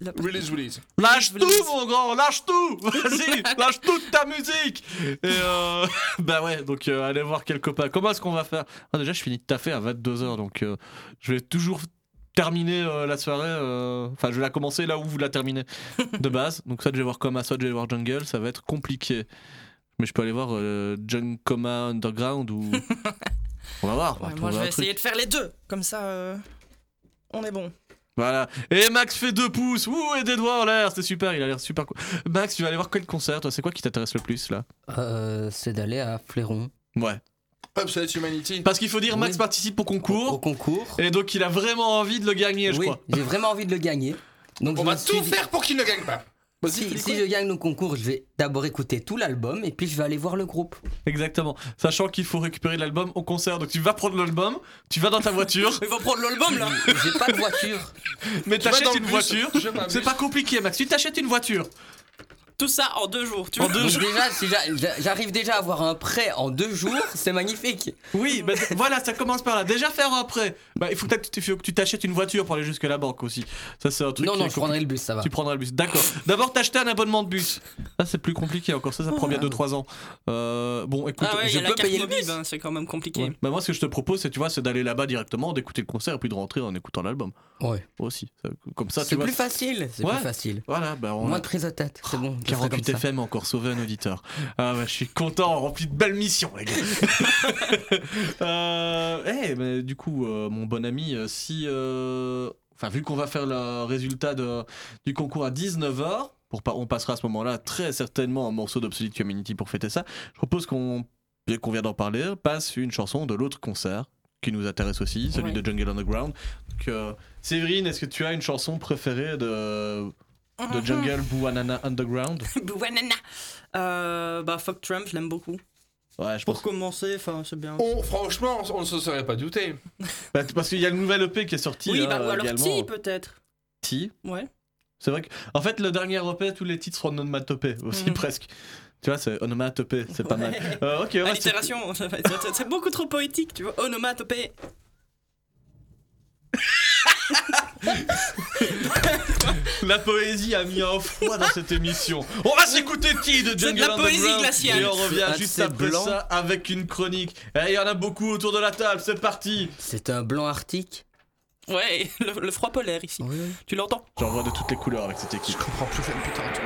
la partie- Release, release. Lâche tout, mon grand, lâche tout Vas-y, lâche toute ta musique Et euh, Bah ouais, donc euh, allez voir quel copain. Comment est-ce qu'on va faire? Ah, Déjà, je finis de taffer à 22h, donc euh, je vais toujours terminer euh, la soirée. euh, Enfin, je vais la commencer là où vous la terminez de base. Donc, soit je vais voir Coma, soit je vais voir Jungle. Ça va être compliqué. Mais je peux aller voir euh, Jung Coma Underground ou. On va voir. on va Ouais, moi, je vais truc. essayer de faire les deux. Comme ça, euh, on est bon. Voilà. Et Max fait deux pouces. Ouh, et des doigts en l'air. C'était super. Il a l'air super cool. Max, tu vas aller voir quel concert toi? C'est quoi qui t'intéresse le plus là? Euh, c'est d'aller à Fléron Ouais. Upset Humanity. Parce qu'il faut dire, Max Oui. participe au concours. au concours. Et donc, il a vraiment envie de le gagner, je oui, crois. j'ai vraiment envie de le gagner. Donc On va tout dit- faire pour qu'il ne gagne pas. Vas-y, Si, je gagne le concours, je vais d'abord écouter tout l'album et puis je vais aller voir le groupe. Exactement. Sachant qu'il faut récupérer l'album au concert. Donc, tu vas prendre l'album, tu vas dans ta voiture, Il va prendre l'album là. J'ai pas de voiture. mais t'achètes une bus, voiture. C'est pas compliqué, Max. Tu t'achètes une voiture. Tout ça en deux jours. Tu En vois. deux Donc jours. déjà, si j'a- j'a- j'arrive déjà à avoir un prêt en deux jours, c'est magnifique. Oui, mais voilà, ça commence par là. Déjà faire un prêt. Bah, il faut que tu- faut que tu t'achètes une voiture pour aller jusqu'à la banque aussi. Ça, c'est un truc. Non, qui non, est je prendrai le bus, ça va. Tu prendras le bus, d'accord. D'abord, t'acheter un abonnement de bus. Ça, c'est plus compliqué encore. Ça, ça prend bien 2-3 ans. Euh, bon, écoute, Ah ouais, il y je a la peux carte payer le mobile, bus. hein, c'est quand même compliqué. Ouais. Bah, moi, ce que je te propose, c'est, tu vois, c'est d'aller là-bas directement, d'écouter le concert et puis de rentrer en écoutant l'album Ouais. aussi. Ça- Comme ça, tu C'est vois. plus facile, c'est Ouais. plus facile. Voilà, bah, on Moins a de prise de tête, c'est bon. Je ferai 48 comme ça. FM a encore sauvé un auditeur. Ah bah, je suis content, rempli de belles missions, les gars. euh, eh, mais du coup, euh, mon bon ami, euh, si. euh, Enfin, vu qu'on va faire le résultat de- du concours à 19h, pour pas, on passera à ce moment-là très certainement un morceau d'Obsolete Community pour fêter ça. Je propose qu'on, bien qu'on vient d'en parler, passe une chanson de l'autre concert qui nous intéresse aussi, celui Ouais. de Jungle Underground. Donc, euh, Séverine, est-ce que tu as une chanson préférée de, de Jungle Buanana Underground Bouanana. Euh, bah, fuck Trump, je l'aime beaucoup. Ouais, je Pour pense. commencer, enfin, c'est bien. On- franchement, on ne se serait pas douté. Bah, parce qu'il y a le nouvel EP qui est sorti. oui, là, bah, ou alors également. T peut-être. T. Ouais. C'est vrai que. En fait, le dernier EP, tous les titres sont onomatopées aussi, Mhm. presque. Tu vois, c'est onomatopée, c'est pas mal. Euh, ok, Allitération, c'est beaucoup trop poétique, tu vois. Onomatopée. La poésie a mis un froid dans cette émission. On va s'écouter T de C'est de Jungle la poésie glaciale. Et on revient Ah, juste après blanc. ça avec une chronique. Et il y en a beaucoup autour de la table, c'est parti. C'est un blanc arctique. Ouais, le, le froid polaire ici. Oui. Tu l'entends J'en vois de toutes les couleurs avec cette équipe. Je comprends plus rien, putain, toi.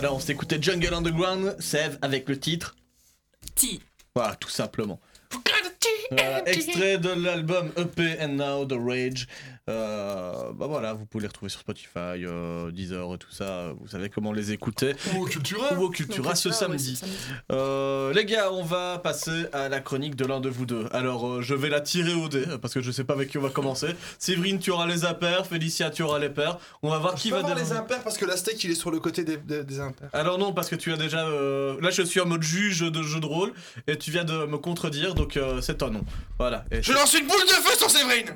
Voilà, on écouté Jungle Underground, Sève avec le titre. Ti. Voilà, tout simplement. Voilà, extrait de l'album EP and Now The Rage. Euh, bah voilà, vous pouvez les retrouver sur Spotify, euh, Deezer et tout ça. Vous savez comment les écouter. Ou au Cultura. Ou au Cultura ce ouais, samedi. Euh, les gars, on va passer à la chronique de l'un de vous deux. Alors, euh, je vais la tirer au dé parce que je sais pas avec qui on va commencer. Séverine, tu auras les impairs. Félicia, tu auras les pairs. On va voir qui Qui va va avoir les impairs parce que la steak il est sur le côté des, des, des impairs. Alors non, parce que tu as déjà... euh, Là, je suis en mode juge de jeu de rôle et tu viens de me contredire, donc euh, c'est un non. Voilà. Et Je lance une boule de feu sur Séverine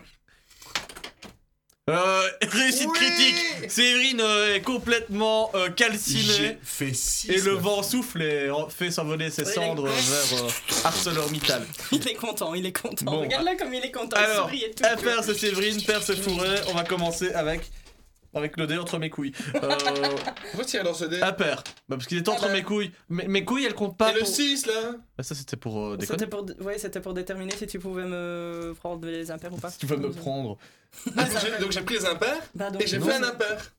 Euh, réussite Oui critique. Séverine euh, est complètement euh, calcinée. fait 6. Et le vent souffle et fait s'envoler ses cendres vers euh, ArcelorMittal. Il est content, il est content. Bon. Regarde-le comme il est content. Alors, il sourit et tout. Père c'est Séverine, père c'est Fourré. On va commencer avec avec le dé entre mes couilles. Euh, Pourquoi tu dans ce dé Impair. Bah parce qu'il est entre Ah bah. mes couilles. Mais mes couilles elles comptent pas. Et le pour- 6 là Bah, ça c'était pour euh, déconner. C'était pour, ouais, c'était pour déterminer si tu pouvais me prendre les impairs ou pas. Si tu veux me prendre. Ah, donc j'ai- pris les impairs Bah, donc, et j'ai fait un impair.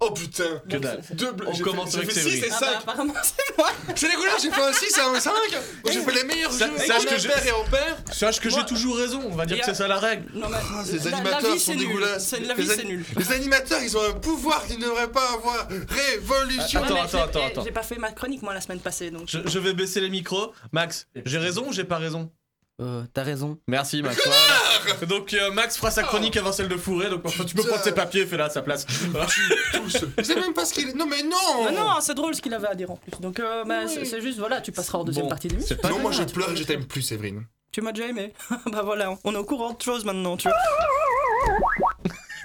Oh putain Que dalle. Deux bleus. On J'ai commence fait- avec j'ai fait 6 Séverine. et Ah bah, 5 apparemment, c'est moi. C'est les couleurs, j'ai fait un 6 et un 5 Donc j'ai fait les meilleurs Ça- jeux sache en que et en pair Sache que j'ai toujours raison. On va dire que c'est ça la règle. Non, mais Ces la- la animateurs vie, sont dégueulasses. C'est- La Les vie, an- c'est nul. Les animateurs, ils ont un pouvoir qu'ils ne devraient pas avoir. Révolution Attends, attends, j'ai- attends, eh, attends. J'ai pas fait ma chronique moi la semaine passée donc. Je, je vais baisser les micros. Max, j'ai raison ou j'ai pas raison? Euh, T'as raison. Merci Max. Voilà. Donc euh, Max fera sa chronique avant celle de Fourré. Donc enfin, tu peux prendre tes papiers et fais-la à sa place. Voilà. sais même pas ce qu'il. Non mais non Ah non, c'est drôle ce qu'il avait à dire en plus. Donc euh, bah, c'est c'est juste voilà, tu passeras en deuxième Bon, partie d'émission. c'est pas Non, moi je pleure et je t'aime plus, Séverine. Tu m'as déjà aimé. bah voilà, on est au courant de choses maintenant, tu vois.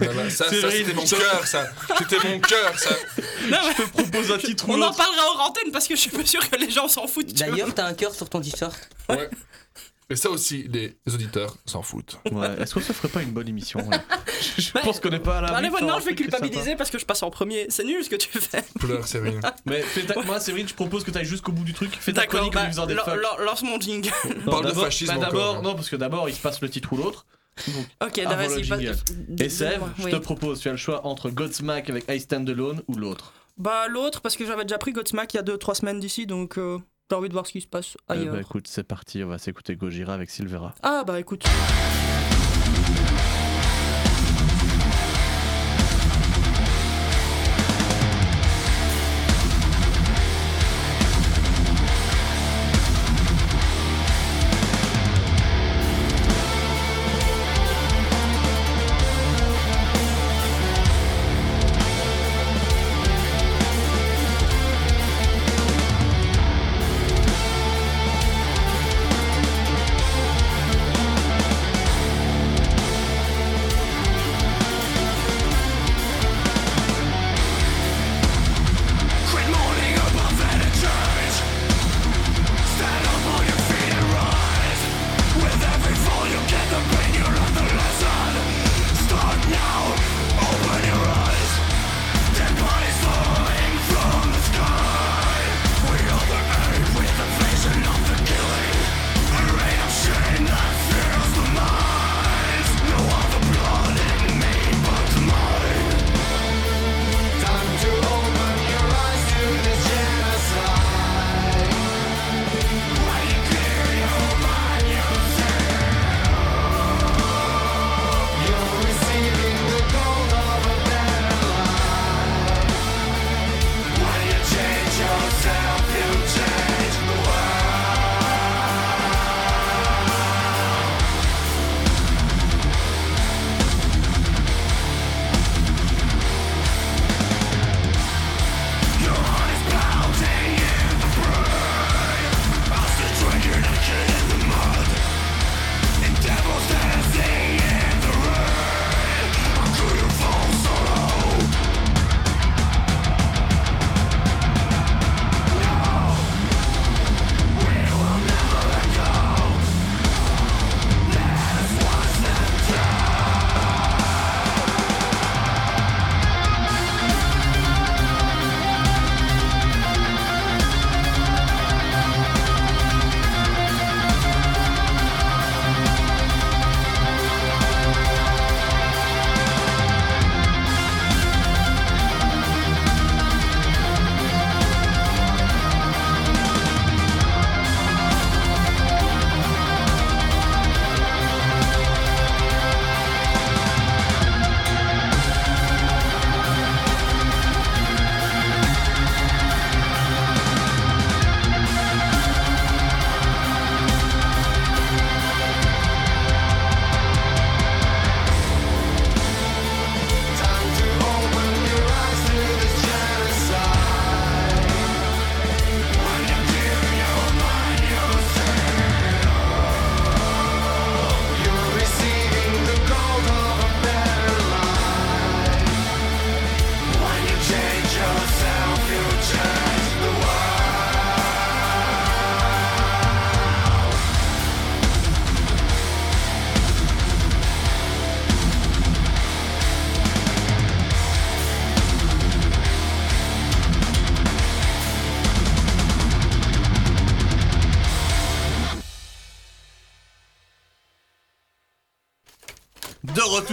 Ah bah, ça, c'était mon cœur, ça. C'était mon cœur, ça. Non, Je te propose un titre ou on en parlera hors antenne parce que je suis pas sûr que les gens s'en foutent. D'ailleurs, t'as un cœur sur ton t-shirt. Ouais. Et ça aussi, les auditeurs s'en foutent. Ouais, Est-ce qu'on se ferait pas une bonne émission là Je, je Ouais. pense qu'on n'est pas à la. Allez, maintenant je vais culpabiliser parce que je passe en premier. C'est nul ce que tu fais. Pleure, Séverine. Mais fais ta... moi, Séverine, je propose que tu ailles jusqu'au bout du truc. Fais ta chronique en bah, lan- lance mon jingle. Non, Parle de d'abord- fascisme bah, d'abord, encore. non, parce que d'abord il se passe le titre ou l'autre. Donc, Ok, bah, le jingle. bah, Et Sève, je te propose, tu as le choix entre Godsmack avec I Stand Alone ou l'autre. Bah l'autre parce que j'avais déjà pris Godsmack il y a 2-3 semaines d'ici donc euh, j'ai envie de voir ce qui se passe Eh ailleurs. bah, écoute, c'est parti, on va s'écouter Gojira avec Silvera. Ah bah écoute.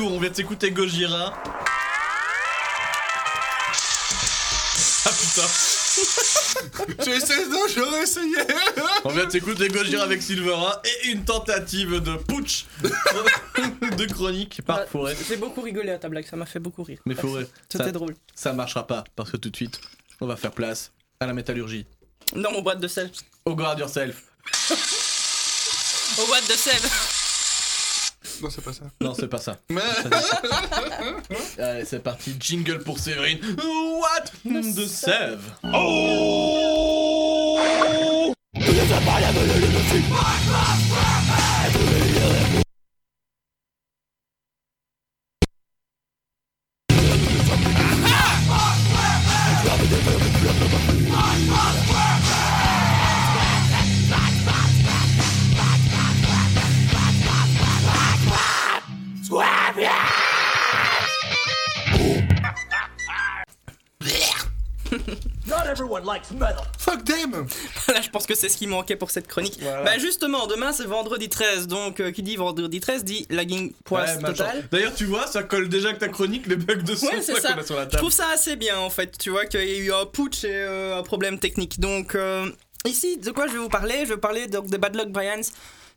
Retour, on vient de s'écouter Gojira. Ah putain, J'essaie de, j'aurais essayé. on vient de s'écouter Gojira avec Silvera et une tentative de putsch de chronique par Ouais, Forêt. J'ai beaucoup rigolé à ta blague, ça m'a fait beaucoup rire. Mais Forêt, C'était drôle. ça marchera pas parce que tout de suite, on va faire place à la métallurgie. Dans mon boîte de sel. Au God yourself. Au boîte de sel. Non, c'est pas ça. Non, c'est pas ça. Mais Allez, c'est parti. Jingle pour Séverine. What? De sève. Fuck them. Là, je pense que c'est ce qui manquait pour cette chronique. Bah justement, demain c'est vendredi 13, donc euh, qui dit vendredi 13 dit lagging poisse Ouais, totale. D'ailleurs, tu vois, ça colle déjà avec ta chronique, les bugs de son Ouais, ça a sur la Je table. trouve ça assez bien en fait, tu vois qu'il y a eu un putsch et euh, un problème technique. Donc euh, ici, de quoi je vais vous parler? Je vais vous parler donc, des Bad Luck Bryans.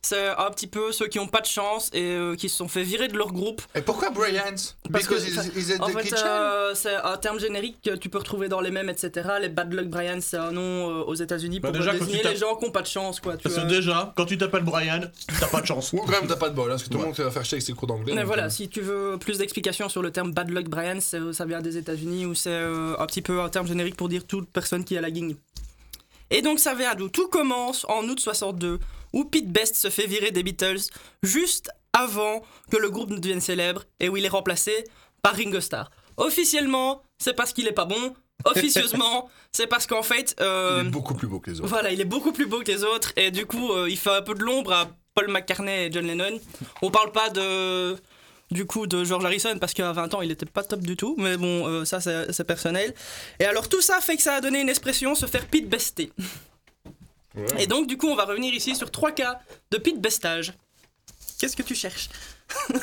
C'est un petit peu ceux qui ont pas de chance et euh, qui se sont fait virer de leur groupe. Et pourquoi Bryans Parce Because que, he's, he's at En the fait, euh, c'est un terme générique que tu peux retrouver dans les mêmes, etc. Les Bad Luck Bryans, c'est un nom euh, aux États-Unis Bah, pour déjà, quand désigner les gens qui ont pas de chance, quoi. Tu Parce que déjà, quand tu t'appelles Brian, t'as pas de chance. Ou quand même t'as pas de bol, hein, parce que tout le Ouais. monde va faire chier avec ses cours d'anglais. Mais voilà, si tu veux plus d'explications sur le terme Bad Luck Brian, c'est- ça vient des États-Unis où c'est euh, un petit peu un terme générique pour dire toute personne qui a la guigne. Et donc ça vient d'où? Tout commence en août 62, où Pete Best se fait virer des Beatles juste avant que le groupe ne devienne célèbre et où il est remplacé par Ringo Starr. Officiellement, c'est parce qu'il est pas bon. Officieusement, c'est parce qu'en fait, euh, Il est beaucoup plus beau que les autres. voilà, il est beaucoup plus beau que les autres et du coup, euh, il fait un peu de l'ombre à Paul McCartney et John Lennon. On parle pas de du coup de George Harrison parce qu'à 20 ans il était pas top du tout, mais bon, euh, ça c'est personnel. Et alors tout ça fait que ça a donné une expression se faire pit bester. Ouais. Et donc du coup, on va revenir ici sur trois cas de pit bestage. Qu'est-ce que tu cherches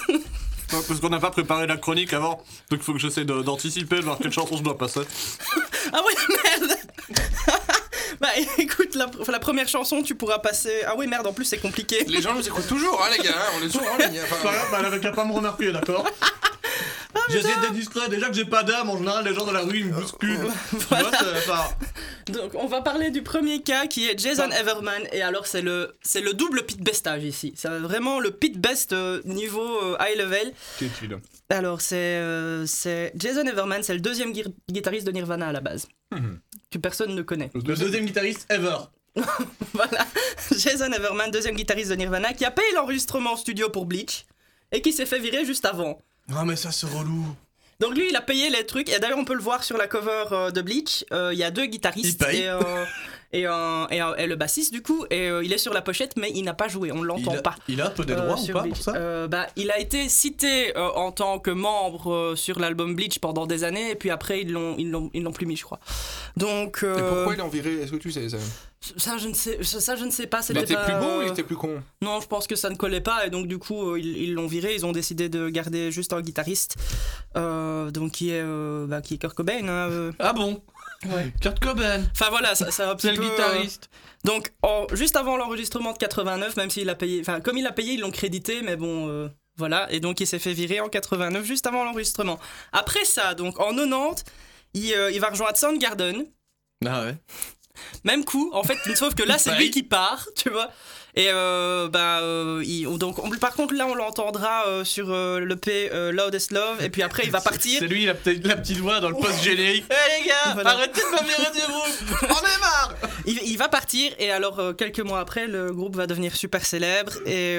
Parce qu'on n'a pas préparé la chronique avant, donc il faut que j'essaie d'anticiper, de voir quelle chanson je dois passer. Ah ouais, merde Bah écoute, la, la première chanson, tu pourras passer. Ah oui, merde, en plus c'est compliqué. Les gens nous écoutent toujours, hein, les gars, hein, on est toujours en ligne. enfin, Pas grave, bah, elle qu'à pas me remarquer, d'accord J'essaie d'être discret, déjà que j'ai pas d'âme, en général les gens dans la rue ils me bousculent. Tu vois, c'est- enfin, Donc on va parler du premier cas qui est Jason Everman et alors c'est le c'est le double pit bestage ici. C'est vraiment le pit best euh, niveau euh, high level. qu'est-il Alors c'est euh, c'est Jason Everman, c'est le deuxième gui- guitariste de Nirvana à la base. Que personne ne connaît. le deuxième guitariste ever. Voilà. Jason Everman, deuxième guitariste de Nirvana qui a payé l'enregistrement en studio pour Bleach et qui s'est fait virer juste avant. Ah mais ça c'est relou. Donc lui, il a payé les trucs. Et d'ailleurs, on peut le voir sur la cover euh, de Bleach. Euh, Il y a deux guitaristes Il paye. et, euh, et, un- et un- et le bassiste du coup. Et euh, il est sur la pochette, mais il n'a pas joué. On l'entend pas. il a un peu des euh, droits ou sur pas Bleach. pour ça Euh, bah, il a été cité euh, en tant que membre euh, sur l'album Bleach pendant des années. Et puis après, ils l'ont ils l'ont ils l'ont plus mis, je crois. Donc Et euh, pourquoi il est en viré Est-ce que tu sais ça ça, je ne sais, ça, je ne sais pas. Il c'était était pas, plus beau ou il euh, était plus con Non, je pense que ça ne collait pas et donc du coup euh, ils ils l'ont viré. Ils ont décidé de garder juste un guitariste, euh, donc qui est euh, bah, qui est Kurt Cobain. hein, euh. Ah bon? Ouais. Kurt Cobain, Enfin voilà, ça, ça un petit euh, guitariste. donc en- juste avant l'enregistrement de 89, même s'il a payé, enfin comme il a payé, ils l'ont crédité, mais bon. euh, voilà, et donc il s'est fait virer en 89, juste avant l'enregistrement. Après ça, donc en 90, il, euh, il va rejoindre Soundgarden, Ah ouais. même coup, en fait, sauf que là, c'est lui qui part, tu vois. Et euh, bah, euh, il- donc, on- par contre, là, on l'entendra euh, sur l'EP euh, Loudest Love, et puis après, il va partir. C'est lui la, petite- la petite voix dans le post générique. Hé les gars, Voilà. arrêtez de me virer du groupe On est marre Il, il va partir, et alors, quelques mois après, le groupe va devenir super célèbre. Et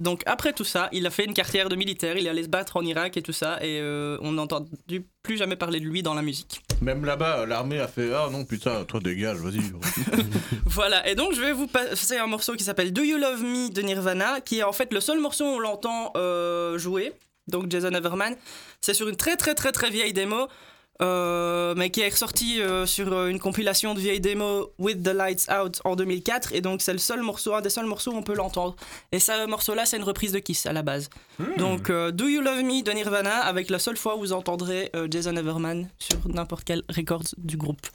donc, après tout ça, il a fait une carrière de militaire, il est allé se battre en Irak et tout ça, et on n'a entendu plus jamais parler de lui dans la musique. Même là-bas, l'armée a fait Ah non, putain, toi dégage, vas-y. Voilà, et donc je vais vous passer un morceau qui s'appelle Do You Love Me de Nirvana, qui est en fait le seul morceau où on l'entend euh, jouer, donc Jason Everman. C'est sur une très très très très vieille démo. euh, mais qui est ressorti euh, sur une compilation de vieilles démos With the Lights Out en 2004. Et donc, c'est le seul morceau, un des seuls morceaux où on peut l'entendre. Et ce morceau-là, c'est une reprise de Kiss à la base. Donc, euh, Do You Love Me de Nirvana, avec la seule fois où vous entendrez Jason Everman sur n'importe quel record du groupe.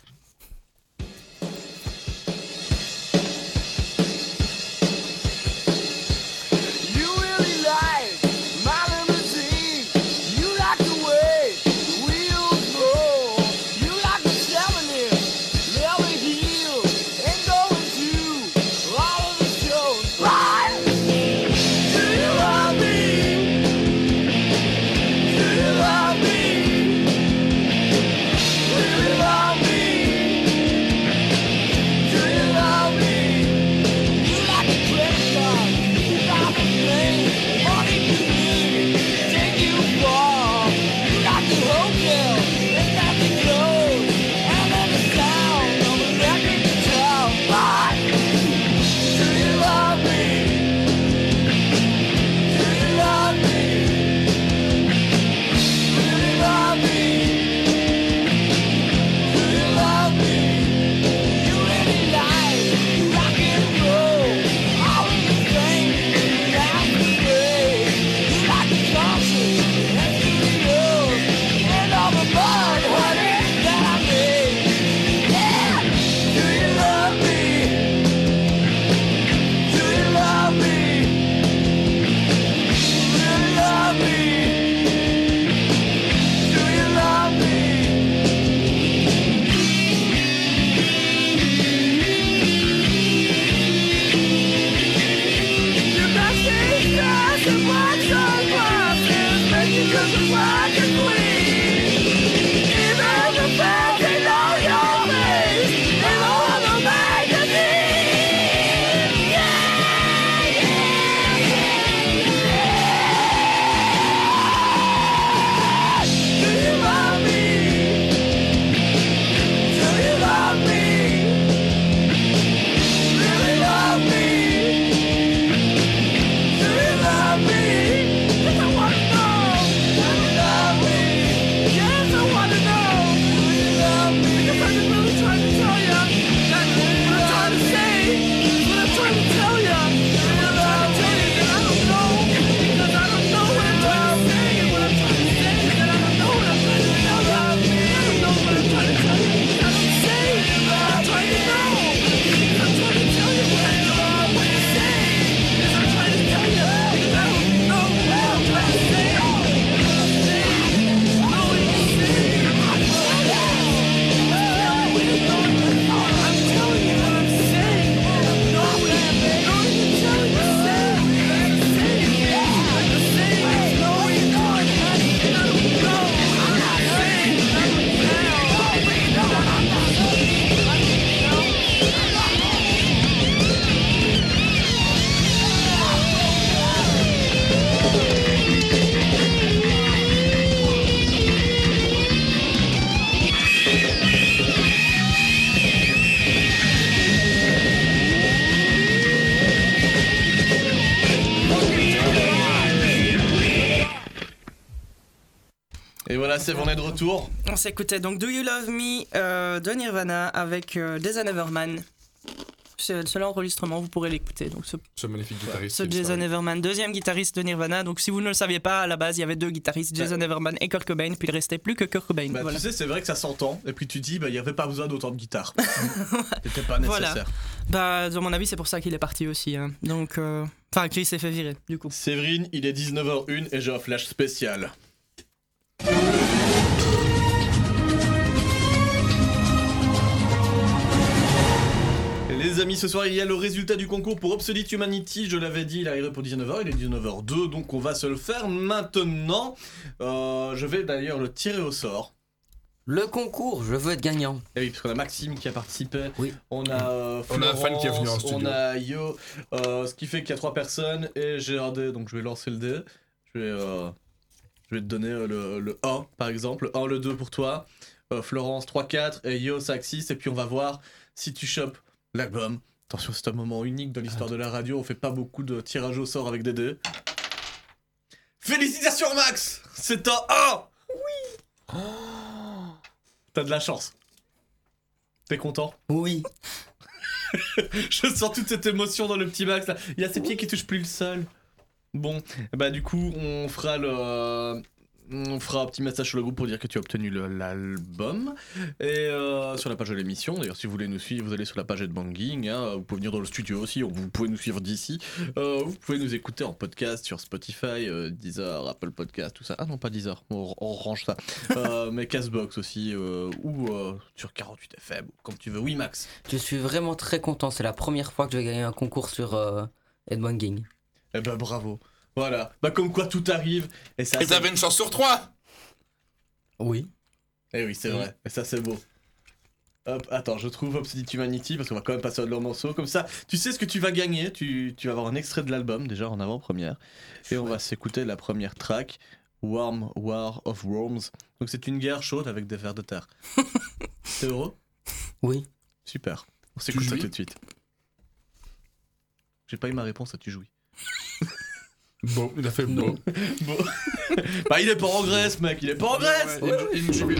Est de retour. On s'écoutait donc Do You Love Me euh, de Nirvana avec euh, Jason Everman. C'est le seul enregistrement, vous pourrez l'écouter. Donc ce, Ce magnifique guitariste. ce Jason. Everman, deuxième guitariste de Nirvana. Donc si vous ne le saviez pas, à la base, il y avait deux guitaristes, Jason Everman et Kurt Cobain. Puis il restait plus que Kurt Cobain. Bah, voilà. Tu sais, c'est vrai que ça s'entend. Et puis tu dis, bah, il n'y avait pas besoin d'autant de guitare. C'était pas nécessaire. Voilà. Bah, dans mon avis, c'est pour ça qu'il est parti aussi. hein. Donc, euh, enfin, qu'il s'est fait virer, du coup. Séverine, il est 19h01 et j'ai un flash spécial. Les amis, ce soir il y a le résultat du concours pour Obsolete Humanity. Je l'avais dit, il arriverait pour 19h, il est 19h02, donc on va se le faire maintenant. Euh, je vais d'ailleurs le tirer au sort. Le concours, je veux être gagnant. Et oui, parce qu'on a Maxime qui a participé. Oui. On a, euh, On a un fan qui est venu en Florence, studio. On a Yo. euh, ce qui fait qu'il y a trois personnes et j'ai un dé, donc je vais lancer le dé. Je vais, euh, je vais te donner le, le 1 par exemple. Le 1, le 2 pour toi. Euh, Florence 3, 4 et Yo 5, 6. Et puis on va voir si tu chopes l'album. Attention, c'est un moment unique dans l'histoire de la radio. On fait pas beaucoup de tirage au sort avec des dés. Félicitations Max C'est un 1 T'as de la chance. T'es content? Oui. Je sens toute cette émotion dans le petit Max là. Il y a ses pieds qui touchent plus le sol. Bon, bah du coup, on fera le. On fera un petit message sur le groupe pour dire que tu as obtenu l'album. Et euh, sur la page de l'émission, d'ailleurs, si vous voulez nous suivre, vous allez sur la page de Banging. hein, vous pouvez venir dans le studio aussi, vous pouvez nous suivre d'ici. Euh, vous pouvez nous écouter en podcast sur Spotify, euh, Deezer, Apple Podcast, tout ça. Ah non, pas Deezer, on, on range ça. Mais Castbox aussi, ou sur 48 FM, ou comme tu veux. Oui, Max. Je suis vraiment très content. C'est la première fois que je vais gagner un concours sur Headbanging. Eh ben bravo. Voilà. Bah comme quoi tout arrive. Et ça. Et c'est- t'avais une chance sur trois Oui. Eh oui, c'est vrai. Et ça c'est beau. Hop, attends, je trouve Obscurity Humanity parce qu'on va quand même passer à de leur morceau. Comme ça, tu sais ce que tu vas gagner. Tu, tu vas avoir un extrait de l'album déjà en avant-première. Et on va s'écouter la première track, Warm War of Worms. Donc c'est une guerre chaude avec des vers de terre. T'es heureux? Oui. Super. On s'écoute ça tout de suite. J'ai pas eu ma réponse à tu jouis. Bon, il a fait bon. Bon. bah il est pas en Grèce, mec. Il est pas en Grèce. Ouais, ouais, il- il jubile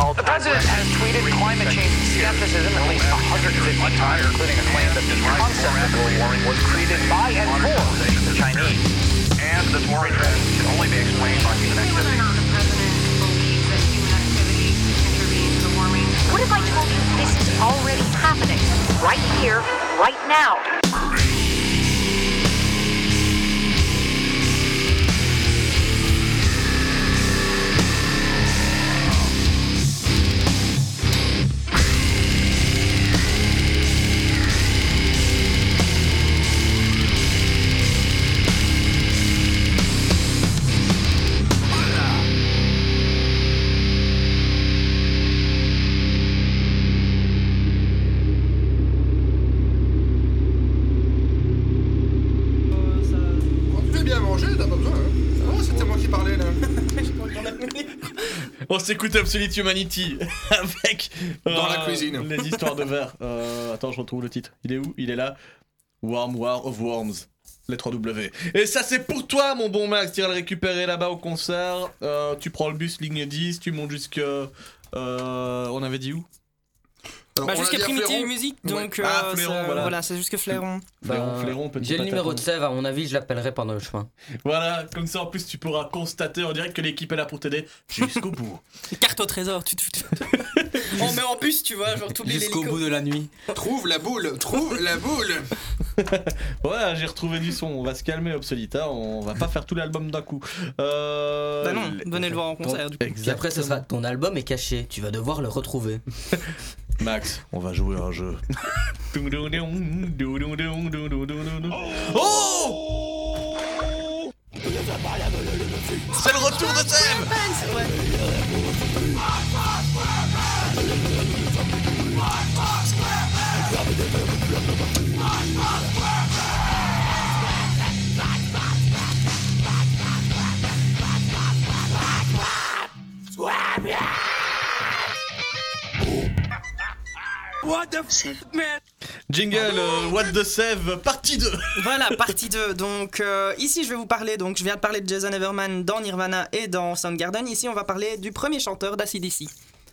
all The president has tweeted climate change skepticism at least 150 times, including a claim that the concept of global warming was created by and for the Chinese. And this warming trend can only be explained by human activity. What if I told you this is already happening? Right here, right now. S'écoute Absolute Humanity avec. Dans la euh, cuisine. Les histoires de verre. Euh, attends, je retrouve le titre. Il est où? Il est là. Warm War of Worms. Les 3 W. Et ça, c'est pour toi, mon bon Max. Tu iras le récupérer là-bas au concert. Euh, tu prends le bus ligne 10, tu montes jusque. on avait dit où? Alors, Bah, jusqu'à Primitive Fléron. Music, Ouais. donc Ah, euh, Fléron, voilà. voilà, c'est jusque Fléron. Fléron, Ben, Fléron, petit J'ai le numéro de. Sèvres, à mon avis, je l'appellerai pendant le chemin. Voilà, comme ça en plus tu pourras constater en direct que l'équipe est là pour t'aider jusqu'au bout. Carte au trésor, tu te On met en bus, tu vois, genre t'oublies Jusqu'au bout de la nuit. Trouve la boule, trouve la boule. Voilà, j'ai retrouvé du son. On va se calmer, Obsolita. On va pas faire tout l'album d'un coup. Euh... Bah non, venez le voir en concert, du coup. Puis après, ce sera ton album est caché. Tu vas devoir le retrouver. Max, on va jouer à un jeu. oh C'est le retour de Seb What the f man Jingle, euh, What the Save, partie 2 Voilà, partie 2. Donc euh, ici je vais vous parler, donc je viens de parler de Jason Everman dans Nirvana et dans Soundgarden. Ici on va parler du premier chanteur d'ACDC.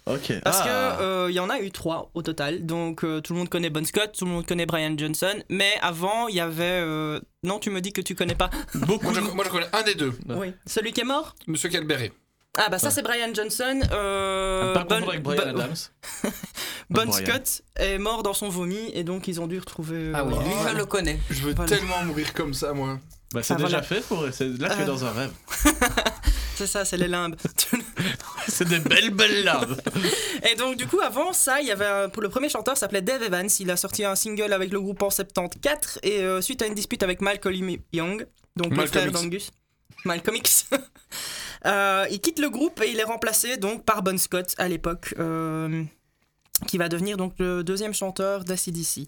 Ok. Parce Ah. que euh, il y en a eu trois au total. Donc euh, tout le monde connaît Bon Scott, tout le monde connaît Brian Johnson. Mais avant il y avait... euh, Non, tu me dis que tu connais pas. Beaucoup Moi je, moi, je connais un des deux, Oui. Celui qui est mort? Monsieur Calberet. Ah bah ça c'est Brian Johnson. Euh, Pas Bon- avec Brian Bon- Adams. Bon Brian. Scott est mort dans son vomi et donc ils ont dû retrouver... euh, Ah oui, lui, je le connais. Je veux Voilà. tellement mourir comme ça, moi. Bah c'est Ah, déjà voilà. fait, pour... c'est- là tu es Euh. dans un rêve. C'est ça, c'est les limbes. C'est des belles belles larmes. Et donc du coup avant ça, il y avait un- pour le premier chanteur s'appelait Dave Evans. Il a sorti un single avec le groupe en 74 et euh, suite à une dispute avec Malcolm Young, donc le Malcolm frère X. d'Angus, Malcolm X, euh, il quitte le groupe et il est remplacé donc par Bon Scott à l'époque, euh, qui va devenir donc le deuxième chanteur d'ACDC.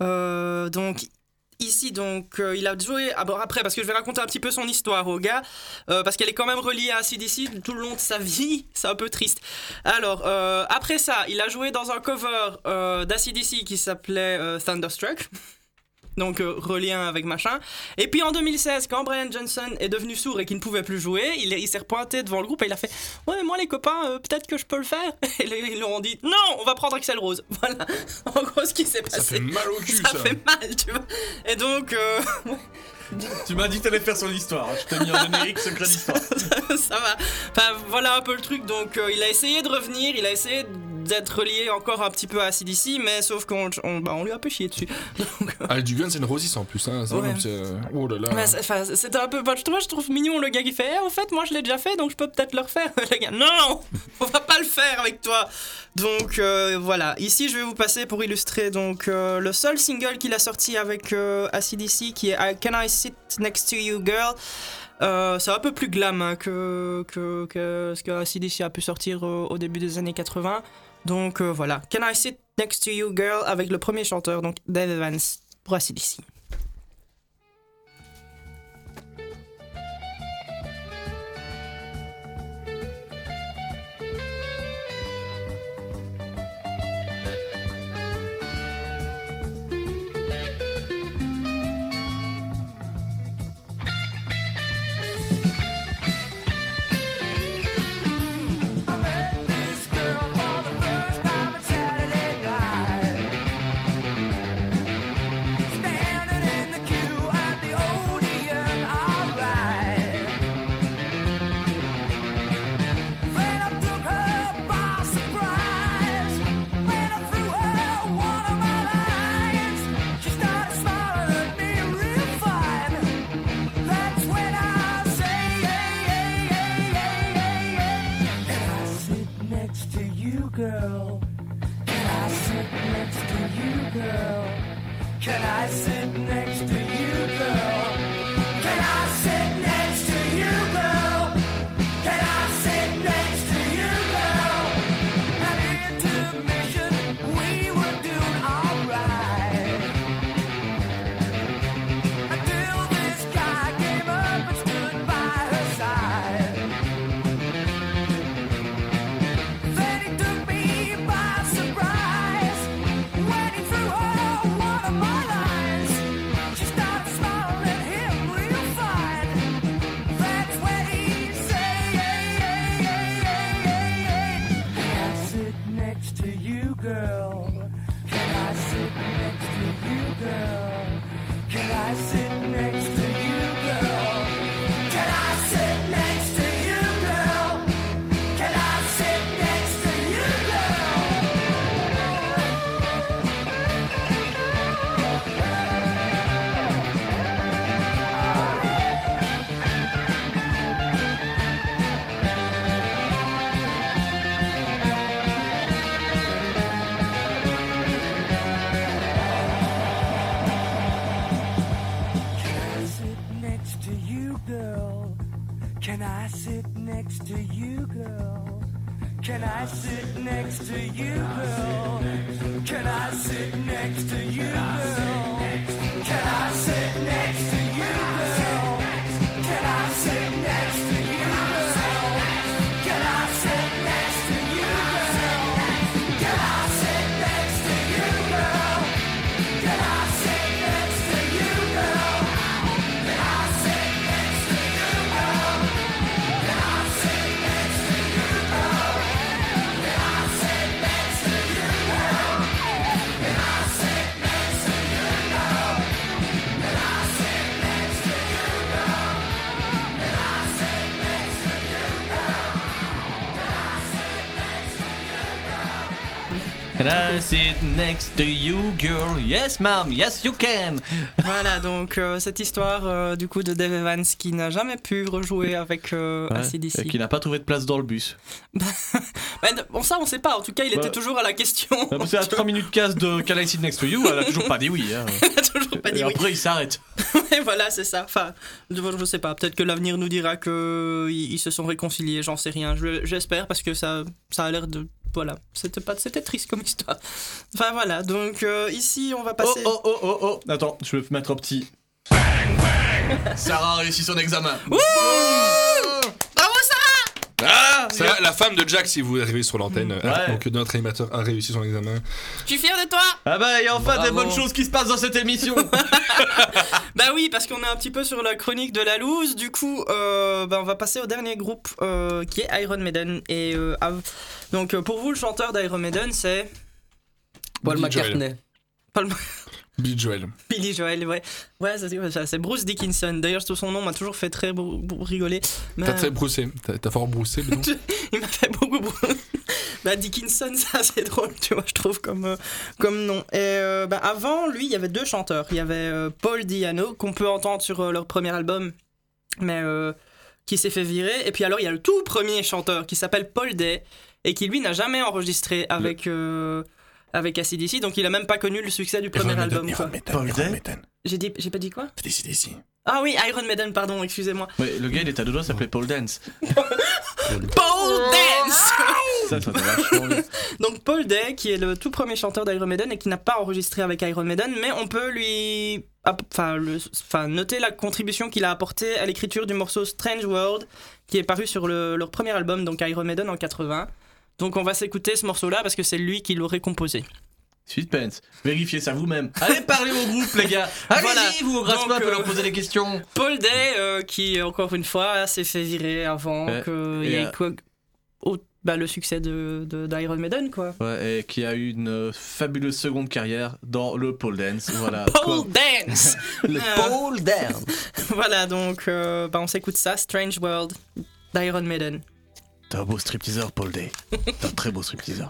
Euh, donc Ici, donc, il a joué. ah après, parce que je vais raconter un petit peu son histoire au gars, parce qu'elle est quand même reliée à CDC tout le long de sa vie. C'est un peu triste. Alors, après ça, il a joué dans un cover d'ACDC qui s'appelait Thunderstruck. Donc, euh, relien avec machin. Et puis en 2016, quand Brian Johnson est devenu sourd et qu'il ne pouvait plus jouer, il, il s'est repointé devant le groupe et il a fait Ouais, mais moi, les copains, euh, peut-être que je peux le faire. Et les- ils lui ont dit Non, on va prendre Axel Rose. Voilà. En gros, ce qui s'est passé. Ça fait mal au cul, Ça ça. fait mal, tu vois. Et donc, euh, tu m'as dit que t'allais faire son histoire. Je t'ai mis en générique secret d'histoire. ça va. Enfin, voilà un peu le truc. Donc, euh, il a essayé de revenir, il a essayé d'être relié encore un petit peu à CDC, mais sauf qu'on on, bah, on lui a un peu chié dessus. Donc, euh, Ah, du Guns N' Roses en plus, hein. c'est Ouais. c'est- Oh là là. mais c'est- un peu. bah, je, trouve, je trouve mignon le gars qui fait Eh, En fait, moi je l'ai déjà fait, donc je peux peut-être le refaire. Le gars, non On va pas le faire avec toi Donc euh, voilà. Ici, je vais vous passer pour illustrer donc, euh, le seul single qu'il a sorti avec euh, ACDC qui est I Can I Sit Next to You Girl Euh, c'est un peu plus glam hein, que, que, que ce que ACDC a pu sortir euh, au début des années 80. Donc euh, voilà. Can I Sit Next to You Girl avec le premier chanteur, donc Dave Evans pour ACDC. girl? Can I sit next to you, girl? Can I sit next to you? Next to you, girl? Can I sit next to you, girl? Sit next to you, girl? Yes, ma'am. Yes, you can. Voilà, donc euh, cette histoire euh, du coup de Dave Evans qui n'a jamais pu rejouer avec euh, Ouais, AC/DC. et qui n'a pas trouvé de place dans le bus. Bah, bon, ça on sait pas, en tout cas il Bah. était toujours à la question. C'est à 3 minutes 15 de Can I sit next to you Elle a toujours pas dit oui. Hein. toujours pas dit et oui. après, il s'arrête. Et voilà, c'est ça. Enfin, je, sais pas. Peut-être que l'avenir nous dira que ils, ils se sont réconciliés. J'en sais rien. Je- J'espère parce que ça, ça a l'air de. Voilà, c'était pas, c'était triste comme histoire. Enfin voilà. Donc euh, ici, on va Oh, passer. oh, oh, oh, oh. Attends, je vais mettre un petit. Sarah a réussi son examen. Bravo Sarah Ah C'est la, femme de Jack, si vous arrivez sur l'antenne. euh, Ouais. Donc notre animateur a réussi son examen. Je suis fier de toi. Ah bah, il y a enfin des bonnes choses qui se passent dans cette émission. Bah oui, parce qu'on est un petit peu sur la chronique de la loose. Du coup, euh, bah, on va passer au dernier groupe euh, qui est Iron Maiden. Et euh, av- donc euh, pour vous, le chanteur d'Iron Maiden, c'est Paul Billy Joel. McCartney. Paul Billy Joel. Billy Joel, ouais. Ouais, ça, c'est- ça, c'est Bruce Dickinson. D'ailleurs, son nom m'a toujours fait très rigoler. Mais, T'as très broussé. T'as fort broussé, dis donc. Il m'a fait beaucoup brou- Bah, Dickinson, c'est assez drôle, tu vois, je trouve, comme, euh, comme nom. Et euh, bah, avant, lui, il y avait deux chanteurs. Il y avait euh, Paul Diano, qu'on peut entendre sur euh, leur premier album, mais euh, qui s'est fait virer. Et puis alors, il y a le tout premier chanteur qui s'appelle Paul Day, et qui, lui, n'a jamais enregistré avec. euh, avec ACDC, donc il a même pas connu le succès du premier album. quoi. Paul Day J'ai dit, j'ai pas dit quoi ici, ici. Ah oui, Iron Maiden, pardon, excusez-moi. Ouais, le gars, il est à deux doigts, il s'appelait Paul Dance. Paul Dance Ça, ça. Donc Paul Day, qui est le tout premier chanteur d'Iron Maiden et qui n'a pas enregistré avec Iron Maiden, mais on peut lui enfin, le- enfin, noter la contribution qu'il a apportée à l'écriture du morceau Strange World, qui est paru sur le- leur premier album, donc Iron Maiden en 80. Donc on va s'écouter ce morceau-là parce que c'est lui qui l'aurait composé. Suspense. Vérifiez ça vous-même. Allez parler au groupe, les gars. Allez-y, Voilà. vous, grasse Donc, peut leur euh, poser des questions. Paul Day, euh, qui encore une fois s'est fait virer avant Ouais. qu'il y ait euh, quoi- bah, le succès de, de- d'Iron Maiden, quoi. Ouais, et qui a eu une euh, fabuleuse seconde carrière dans le pole dance. Voilà. Paul Dance Le Euh, Paul Dern. Voilà, donc euh, bah, on s'écoute ça, Strange World d'Iron Maiden. T'es un beau stripteaseur, Paul Day. T'es un très beau stripteaseur.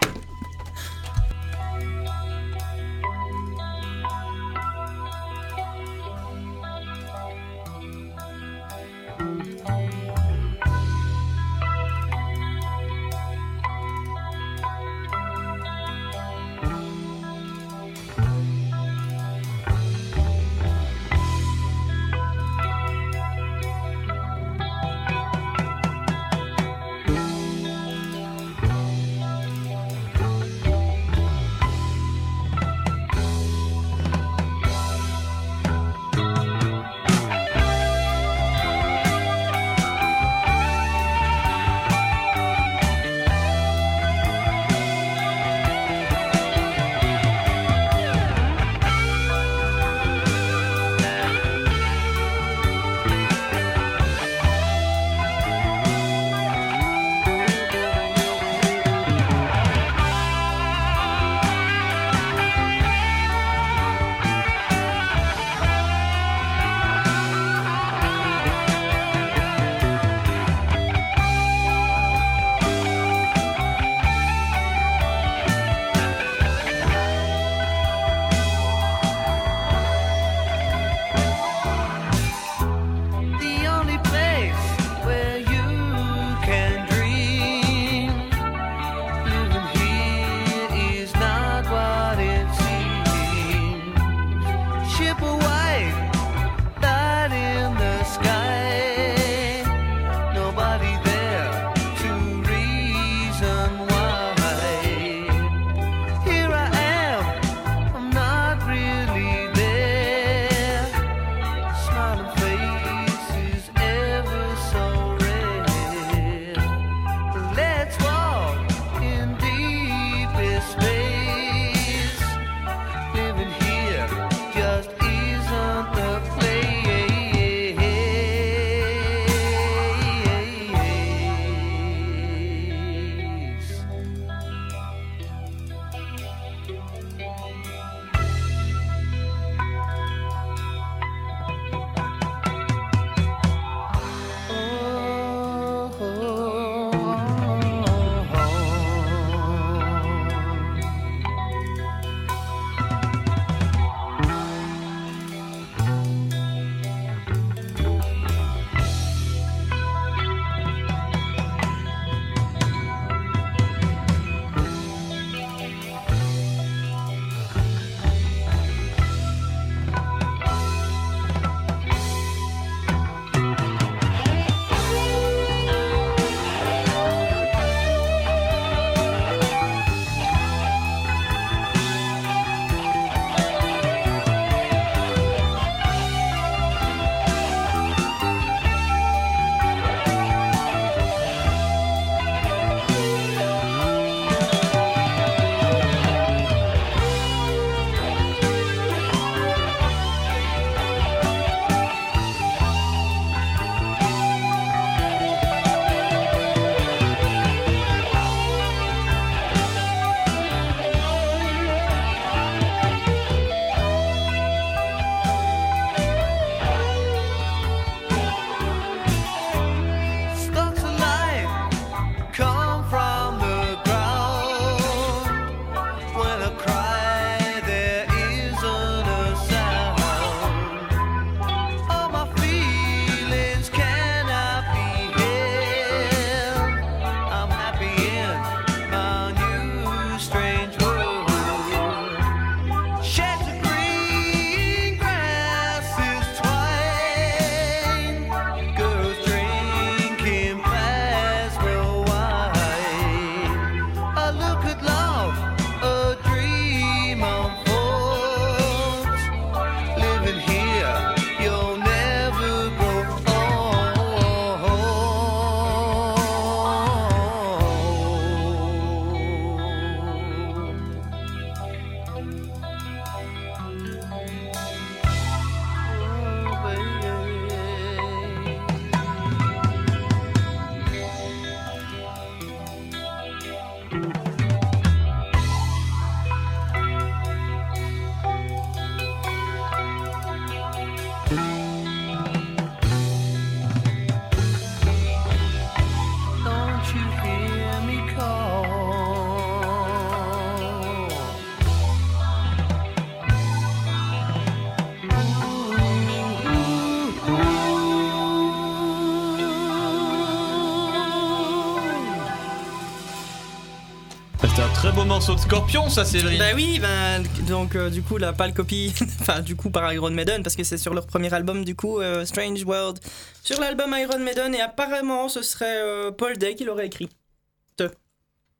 Très beau morceau de Scorpion, ça, Séverine. Bah oui, ben donc euh, du coup là pas le copie, enfin du coup par Iron Maiden parce que c'est sur leur premier album du coup euh, Strange World sur l'album Iron Maiden et apparemment ce serait euh, Paul Day qui l'aurait écrit.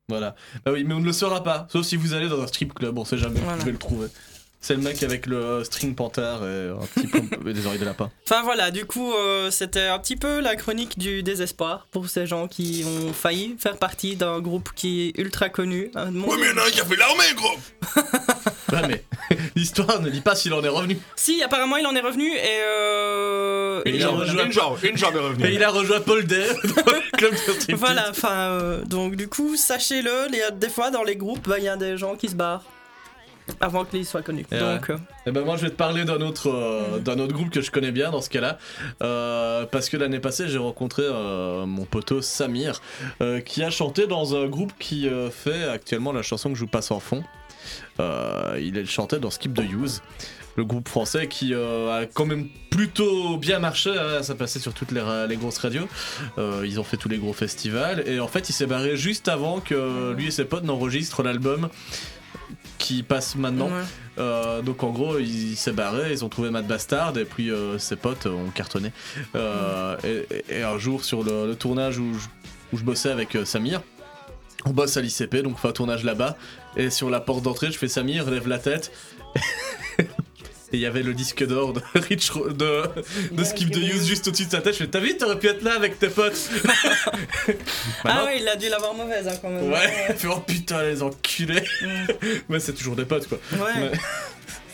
Voilà. Bah oui, mais on ne le saura pas. Sauf si vous allez dans un strip club, on sait jamais. Voilà. Je vais le trouver. C'est le mec avec le string panther et un petit peu et des oreilles de lapin. Enfin voilà, du coup euh, c'était un petit peu la chronique du désespoir pour ces gens qui ont failli faire partie d'un groupe qui est ultra connu. monde- Ouais, mais il y en a un qui a fait l'armée, gros Ouais, mais l'histoire ne dit pas s'il en est revenu. Si, apparemment il en est revenu et. Euh, Et il a rejoint- Une jambe, une jambe est revenue. Et il a rejoint Paul Day dans le club de. Voilà, enfin, euh, donc du coup, sachez-le, il y a- des fois dans les groupes, bah, il y a des gens qui se barrent avant qu'ils soient connus. Et donc, ouais. euh, Eh ben moi je vais te parler d'un autre, euh, d'un autre groupe que je connais bien dans ce cas-là. Euh, parce que l'année passée j'ai rencontré euh, mon poteau Samir qui a chanté dans un groupe qui fait actuellement la chanson que je vous passe en fond. Il chantait dans Skip the Use. Le groupe français qui euh, a quand même plutôt bien marché, hein, ça passait sur toutes les, grosses radios. Euh, ils ont fait tous les gros festivals et en fait il s'est barré juste avant que lui et ses potes n'enregistrent l'album qui passe maintenant. ouais. Euh, donc en gros, il, il s'est barré, ils ont trouvé Matt Bastard et puis euh, ses potes ont cartonné. Euh, et, et- et un jour sur le, le tournage où je, où je bossais avec Samir, on bosse à l'ICP, donc on fait un tournage là-bas. Et sur la porte d'entrée, je fais Samir, lève la tête. Et il y avait le disque d'or de Rich Ro- de, de Skip the Use juste au-dessus de sa tête. Je fais T'as vu, t'aurais pu être là avec tes potes. Ah ouais, il a dû l'avoir mauvaise hein, quand même. Ouais, fait oh putain les enculés. Mais c'est toujours des potes quoi. Ouais. Ouais.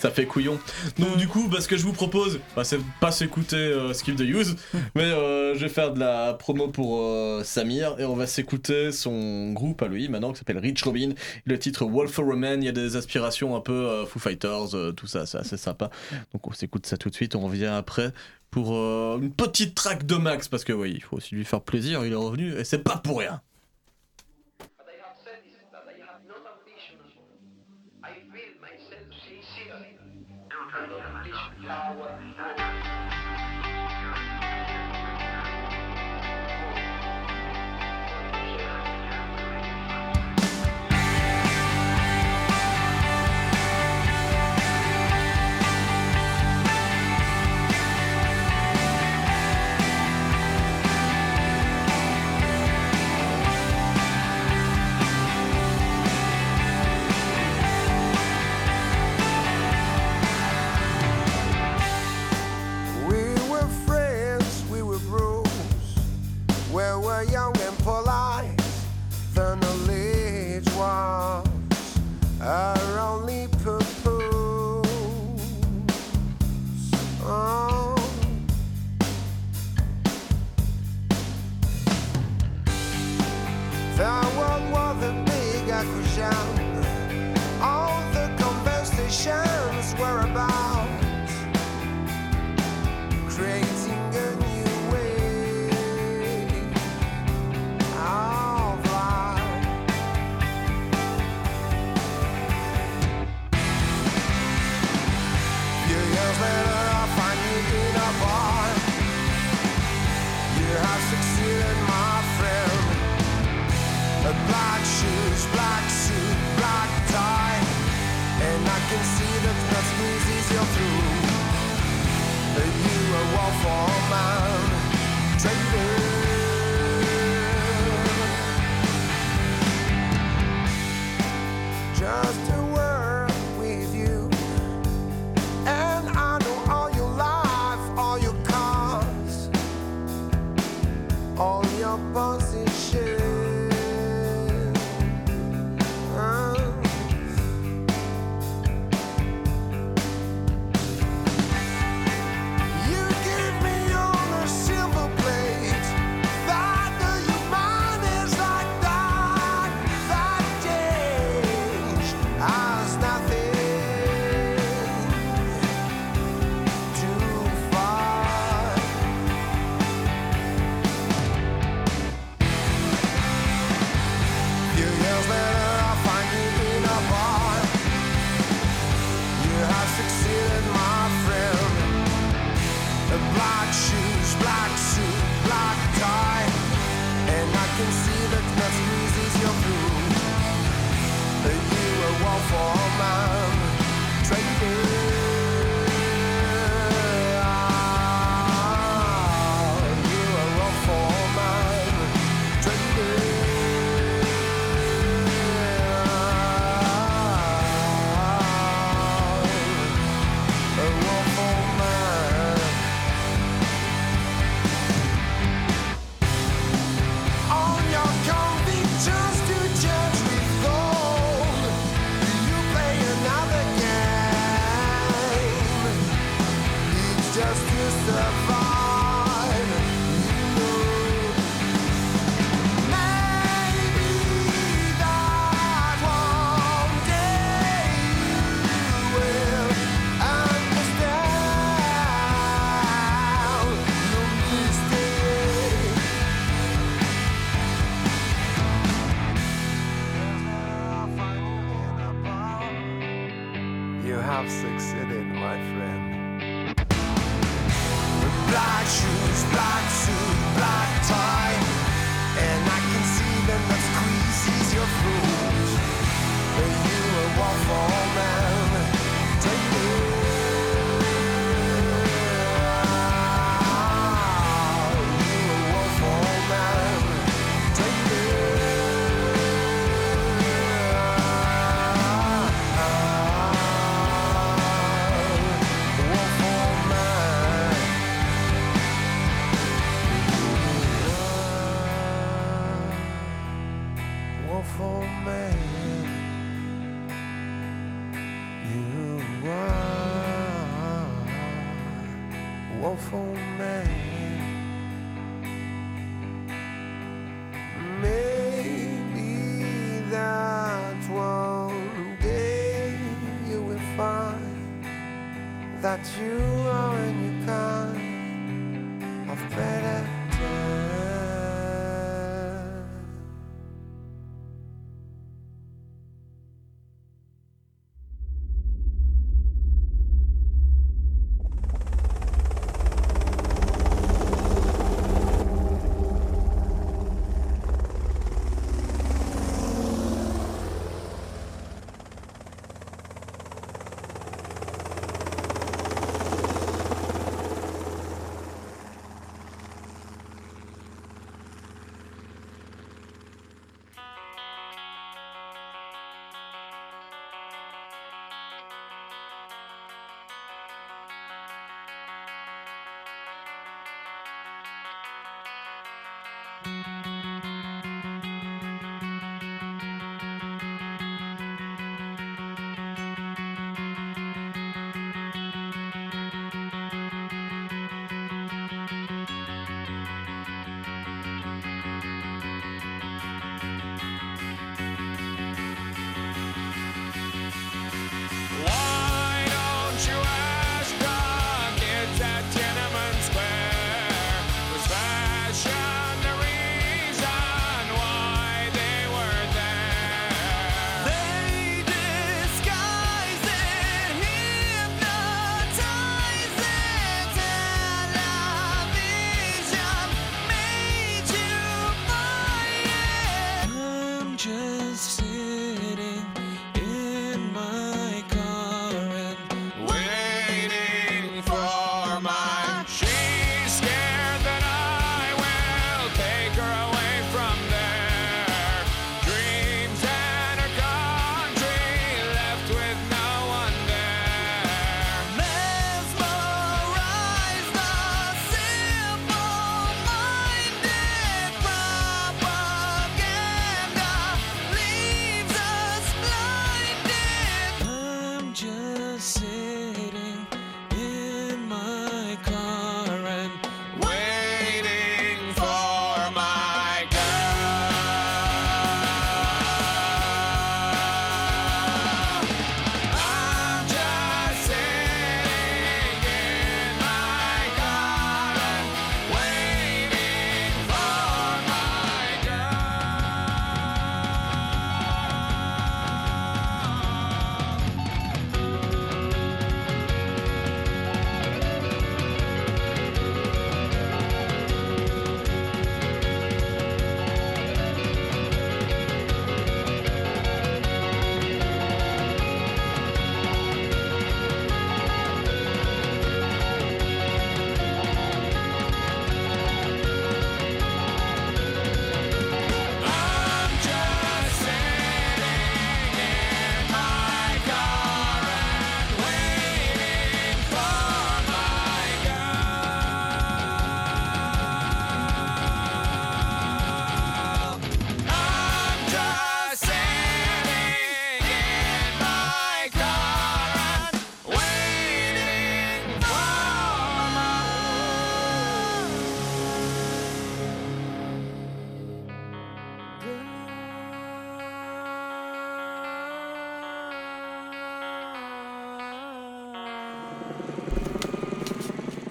Ça fait couillon. Donc du coup, bah, ce que je vous propose, bah, c'est pas s'écouter euh, Skip the Use, mais euh, je vais faire de la promo pour euh, Samir et on va s'écouter son groupe à lui maintenant qui s'appelle Rich Robin. Le titre Wolf for a Man, il y a des aspirations un peu euh, Foo Fighters, tout ça, c'est assez sympa. Donc on s'écoute ça tout de suite, on revient après pour une petite track de Max parce que oui, il faut aussi lui faire plaisir, il est revenu et c'est pas pour rien. power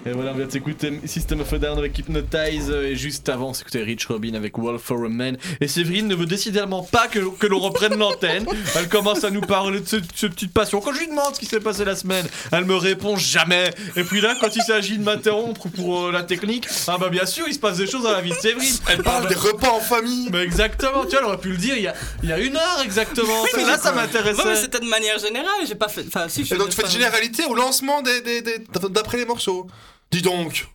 Et voilà, on vient de s'écouter System of a Down avec Hypnotize euh, et juste avant, c'était Rich Robin avec Wolf for a Man. Et Séverine ne veut décidément pas que, que l'on reprenne l'antenne. Elle commence à nous parler de ce, ce petite passion. Quand je lui demande ce qui s'est passé la semaine, elle me répond jamais. Et puis là, quand il s'agit de m'interrompre pour euh, la technique, ah bah bien sûr, il se passe des choses dans la vie de Séverine. Elle parle des repas en famille. Mais exactement, tu vois, elle aurait pu le dire il y a, il y a une heure exactement. Oui, mais là, ça m'intéressait. Ouais, mais c'était de manière générale, j'ai pas fait. Enfin, si je Et donc tu fais de généralité au lancement des, des- des- d'après les morceaux. Dis donc.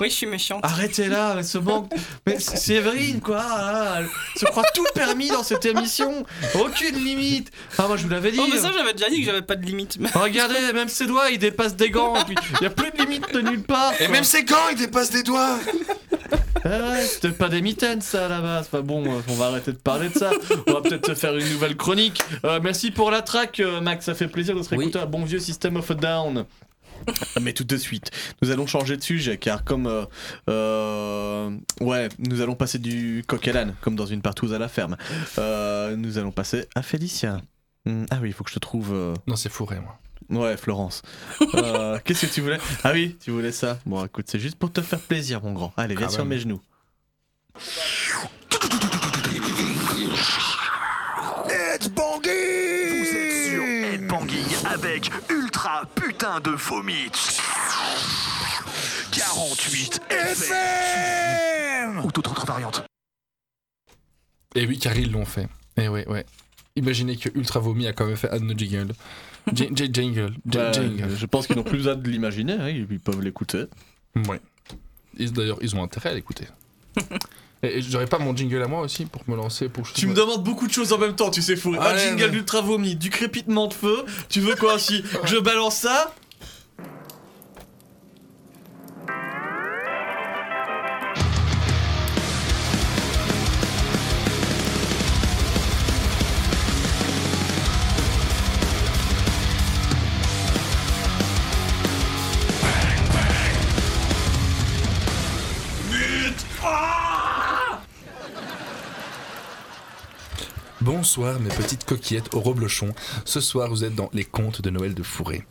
Oui, je suis méchante. Arrêtez là, mais ce manque. Mais c'est Séverine, quoi. là, elle se croit tout permis dans cette émission. Aucune limite. Ah, moi, je vous l'avais dit. Oh, mais ça, j'avais déjà dit que j'avais pas de limite. Regardez, même ses doigts, ils dépassent des gants. Il n'y a plus de limite de nulle part. Et quoi. même ses gants, ils dépassent des doigts. Ah ouais, c'était pas des mitaines ça à la base. Enfin bon, euh, on va arrêter de parler de ça. On va peut-être se faire une nouvelle chronique. Euh, merci pour la track, euh, Max. Ça fait plaisir de se réécouter un bon vieux System of a Down. Mais tout de suite, nous allons changer de sujet car comme euh, euh, ouais, nous allons passer du coq à l'âne comme dans une partouze à la ferme. Euh, nous allons passer à Félicia. Hmm, ah oui, il faut que je te trouve. euh, Non, c'est fourré, moi. Ouais, Florence. Euh, Qu'est-ce que tu voulais? Ah oui, tu voulais ça. Bon, écoute, c'est juste pour te faire plaisir, mon grand. Allez, viens Ah sur ouais. mes genoux. Ultra putain de vomit. 48 FM Ou toute autre variante. Et oui, car ils l'ont fait. Et ouais, ouais. Imaginez que Ultra Vomi a quand même fait nos jingles. J- j- jingle. j- Bah, jingle. je pense qu'ils n'ont plus besoin de l'imaginer, hein, ils peuvent l'écouter. Ouais. D'ailleurs, ils ont intérêt à l'écouter. Et, j'aurais pas mon jingle à moi aussi pour me lancer pour. Tu me demandes beaucoup de choses en même temps, tu sais, Fourré. Un Allez, jingle mais- d'ultra vomi, du crépitement de feu. Tu veux quoi aussi Que je balance ça Bonsoir mes petites coquillettes au reblochon. Ce soir vous êtes dans les contes de Noël de Fourré.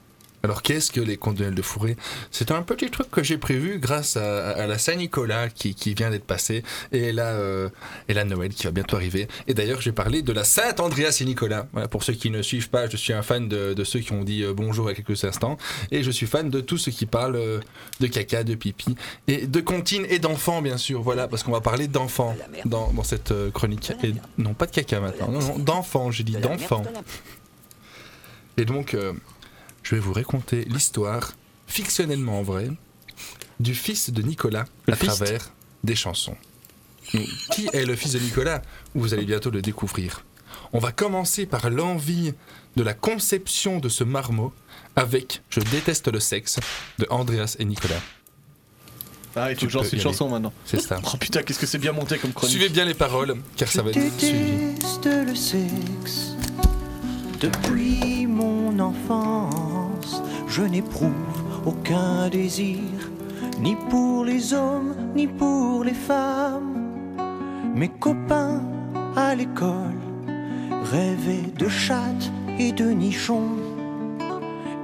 Alors qu'est-ce que les contes de Noël de Fourré C'est un petit truc que j'ai prévu grâce à, à la Saint-Nicolas qui, qui vient d'être passée et là, euh, et la Noël qui va bientôt arriver. Et d'ailleurs j'ai parlé de la Sainte Andreas et Nicolas. Voilà, pour ceux qui ne suivent pas, je suis un fan de, de ceux qui ont dit euh, bonjour il y a quelques instants et je suis fan de tous ceux qui parlent euh, de caca, de pipi et de comptines et d'enfants bien sûr. Voilà parce qu'on va parler d'enfants dans, dans cette chronique. Et non pas de caca maintenant, non, non d'enfants, j'ai dit d'enfants. Et donc, euh, je vais vous raconter l'histoire, fictionnellement vraie, du fils de Nicolas Le à fist. travers des chansons. Mais qui est le fils de Nicolas? Vous allez bientôt le découvrir. On va commencer par l'envie de la conception de ce marmot avec Je déteste le sexe de Andreas et Nicolas. Ah, il faut que j'en suis chanson maintenant. C'est ça. Oh putain, qu'est-ce que c'est bien monté comme chronique. Suivez bien les paroles, car ça va être suivi. déteste le sexe. Depuis mon enfance, je n'éprouve aucun désir, ni pour les hommes, ni pour les femmes. Mes copains à l'école rêvaient de chattes et de nichons.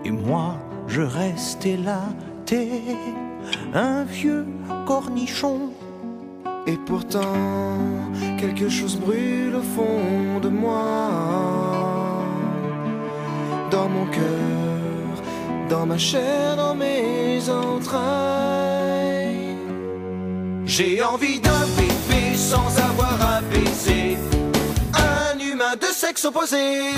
Et moi, je restais là, t'es un vieux cornichon. Et pourtant, quelque chose brûle au fond de moi. Dans mon cœur, dans ma chair, dans mes entrailles. J'ai envie d'un bébé sans avoir à baiser. Un humain de sexe opposé.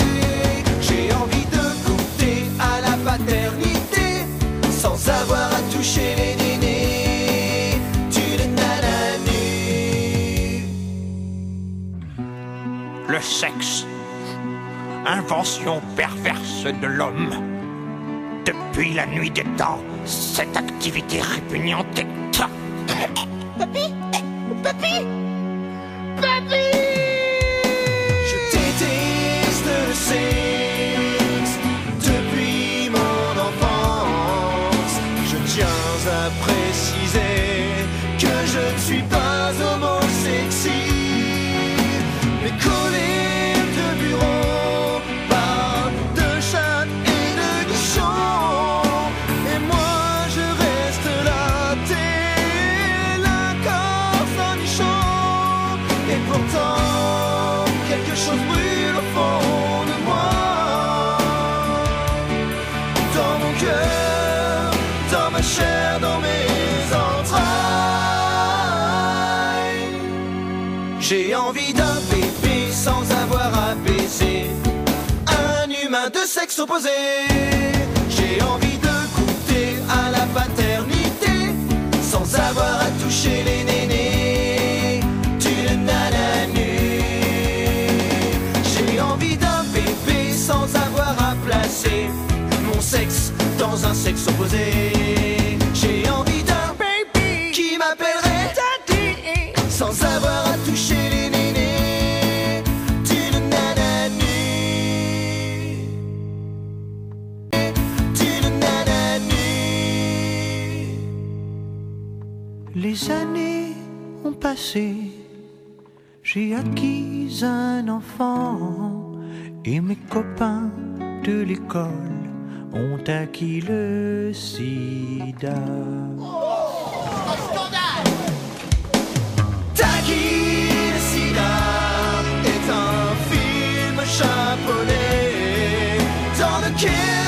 J'ai envie de goûter à la paternité sans avoir à toucher les nénés. d'une nana nue. Le sexe, invention perverse de l'homme. Depuis la nuit des temps, cette activité répugnante est... Papy Papy Papy Je déteste le de sexe opposé. J'ai envie de goûter à la paternité sans avoir à toucher les nénés d'une nana nue. J'ai envie d'un bébé sans avoir à placer mon sexe dans un sexe opposé. J'ai envie d'un baby qui m'appellerait daddy sans Les années ont passé, j'ai acquis un enfant et mes copains de l'école ont acquis le sida. Taki le sida est un film japonais. Dans lequel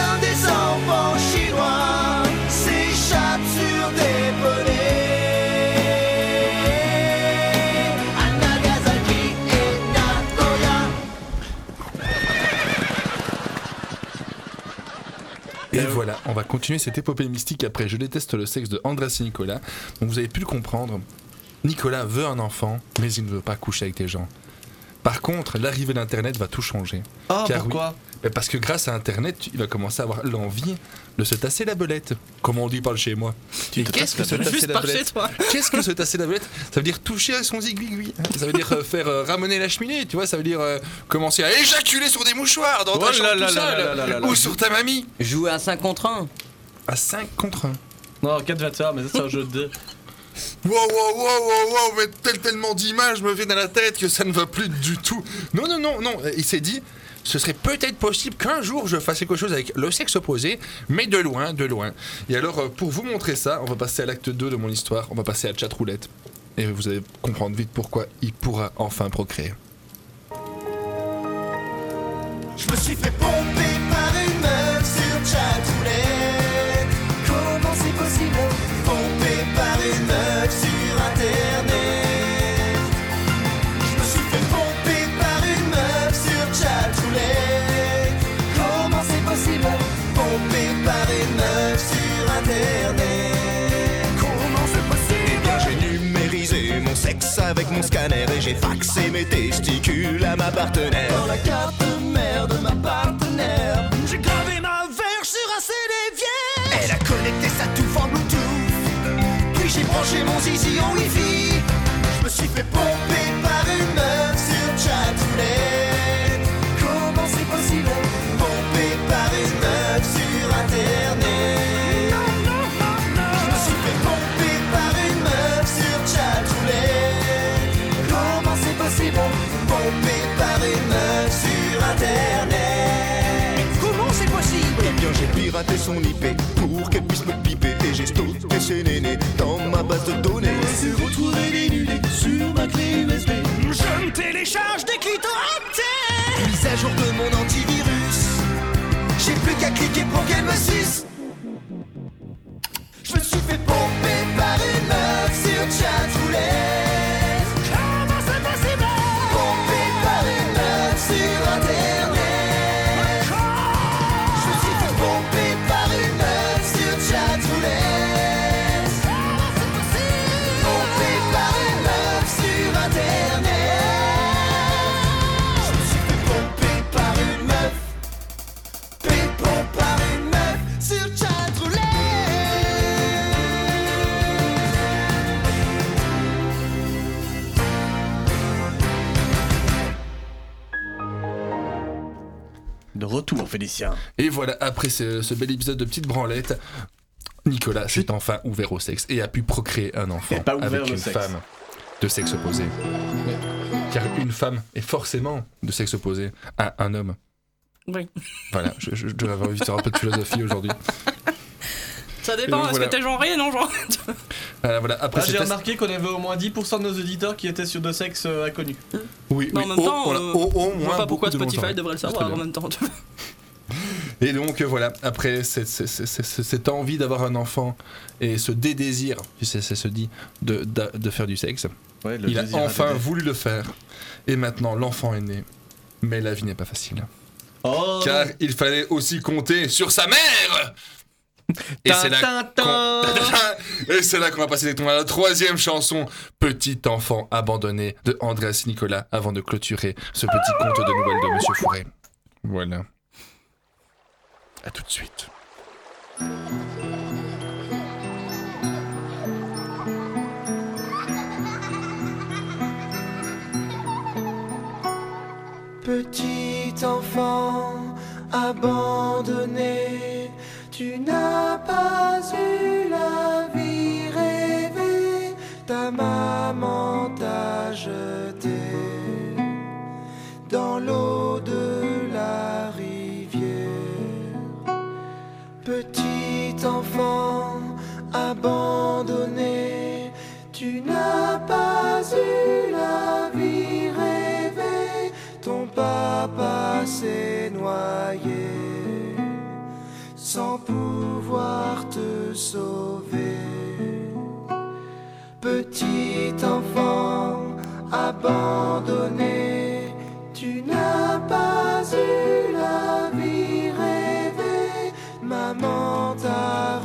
Et voilà, on va continuer cette épopée mystique après Je déteste le sexe de Andrés et Nicolas. Donc vous avez pu le comprendre, Nicolas veut un enfant, mais il ne veut pas coucher avec des gens. Par contre, l'arrivée d'Internet va tout changer. Ah, Car pourquoi? oui, ben Parce que grâce à Internet, il va commencer à avoir l'envie de se tasser la belette, comme on dit par le chez moi? Tu qu'est-ce que se tasser la belette. Qu'est-ce que se tasser la belette? Ça veut dire toucher à son zigouigoui. Ça veut dire euh, faire euh, ramener la cheminée, tu vois. Ça veut dire euh, commencer à éjaculer sur des mouchoirs dans ta chambre tout seul. Ou sur ta mamie. Jouer à 5 contre 1. À 5 contre 1. Non, 4 21, mais ça c'est un jeu de dés. Wow, wow, wow, wow, wow, mais tel, tellement d'images me viennent à la tête que ça ne va plus du tout. Non, non, non, non, il s'est dit, ce serait peut-être possible qu'un jour je fasse quelque chose avec le sexe opposé, mais de loin, de loin. Et alors, euh, pour vous montrer ça, on va passer à l'acte 2 de mon histoire, on va passer à chat roulette. Et vous allez comprendre vite pourquoi il pourra enfin procréer. Je me suis fait pomper par une meuf sur chatroulette. Avec mon scanner et j'ai faxé mes testicules à ma partenaire. Dans la carte mère de ma partenaire, j'ai gravé ma verge sur un CD vierge. Elle a connecté sa touffe en Bluetooth. Puis j'ai branché mon zizi en Wi-Fi. Je me suis fait pomper j'ai piraté son IP pour qu'elle puisse me piper et j'ai stocké ses nénés dans ma base de données. Se retrouver dénudé sur ma clé USB. Je me télécharge des clitorités. Mise à jour de mon antivirus. J'ai plus qu'à cliquer pour qu'elle me suce. Je me suis fait pomper par une meuf sur chatroulette. Retour, Félicien. Et voilà, après ce, ce bel épisode de Petite Branlette, Nicolas s'est enfin ouvert au sexe et a pu procréer un enfant pas ouvert avec une sexe. femme de sexe opposé. Car une femme est forcément de sexe opposé à un homme. Oui. Voilà, je, je, je devrais avoir envie de faire un peu de philosophie aujourd'hui. Ça dépend, donc, est-ce voilà. que t'es genré Non, genre. Voilà, voilà. Après, Ah, J'ai remarqué qu'on avait au moins 10% de nos auditeurs qui étaient sur de sexe euh, inconnus. Oui, Mais oui, en même au- temps, voilà, euh, au, au je vois moins pas pourquoi de Spotify devrait le savoir en même temps. Et donc euh, voilà, après cette envie d'avoir un enfant et ce désir, c'est se dit, de, de, de faire du sexe, Ouais, le il a enfin voulu le faire. Et maintenant l'enfant est né. Mais la vie n'est pas facile. Oh, Car il fallait aussi compter sur sa mère Et c'est là qu'on- va passer directement à la troisième chanson, Petit enfant abandonné de Andreas Nicolas, avant de clôturer ce petit conte de nouvelles de Monsieur Fourré. Voilà. À tout de suite. Petit enfant abandonné, tu n'as pas eu la vie rêvée, ta maman t'a jeté dans l'eau de la rivière. Petit enfant abandonné, tu n'as pas eu la vie rêvée, ton papa s'est noyé sans pouvoir te sauver. Petit enfant abandonné, tu n'as pas eu la vie rêvée, maman t'a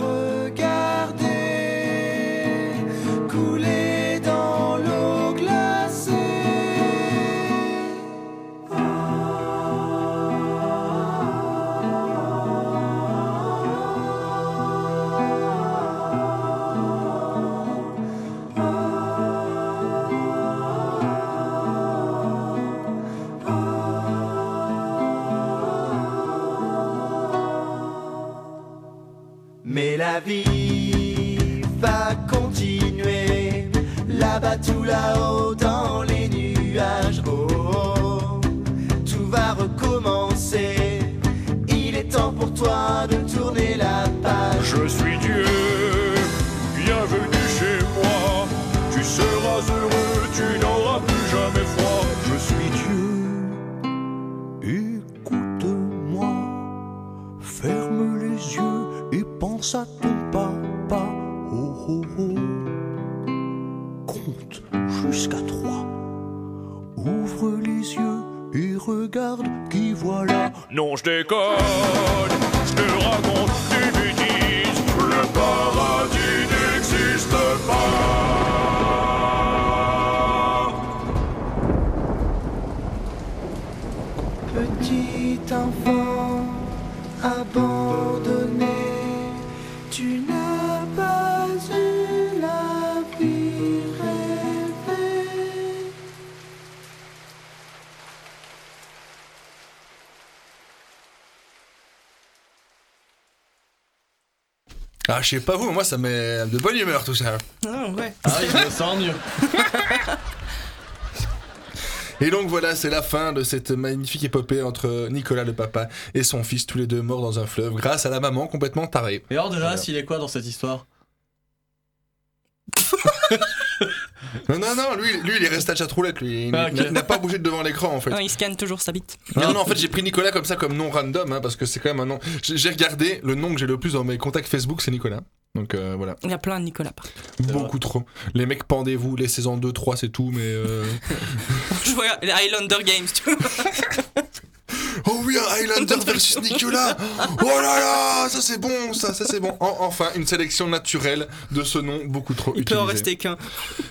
de tourner la page. Je suis Dieu, bienvenue chez moi. Tu seras heureux, tu n'auras plus jamais froid. Je suis Dieu, écoute-moi, ferme les yeux et pense à ton papa. Oh oh oh, compte jusqu'à trois, regarde qui voilà. Non, je déconne, je te raconte des bêtises. Le paradis n'existe pas. Petit enfant Ah, je sais pas vous, moi ça met de bonne humeur tout ça. Ah ouais. Ah, il me sent mieux. Et donc voilà, c'est la fin de cette magnifique épopée entre Nicolas le papa et son fils, tous les deux morts dans un fleuve, grâce à la maman complètement tarée. Et Andreas, il est quoi dans cette histoire? Non, non, non, lui, lui il est resté à chatroulette, lui. Il Ah, n'a- n'a pas bougé de devant l'écran en fait. Non, il scanne toujours sa bite. Non, non, en fait, j'ai pris Nicolas comme ça, comme nom random, hein, parce que c'est quand même un nom. J'ai regardé, le nom que j'ai le plus dans mes contacts Facebook, c'est Nicolas. Donc euh, voilà, Il y a plein de Nicolas partout. beaucoup trop. Les mecs, pendez-vous, les saisons 2, 3, c'est tout, mais. euh, Je vois les Highlander Games, tu vois. Oh oui, un Highlander versus Nicolas Oh là là, ça c'est bon, ça, ça c'est bon. En- enfin, une sélection naturelle de ce nom beaucoup trop Il peut en utilisé. rester qu'un.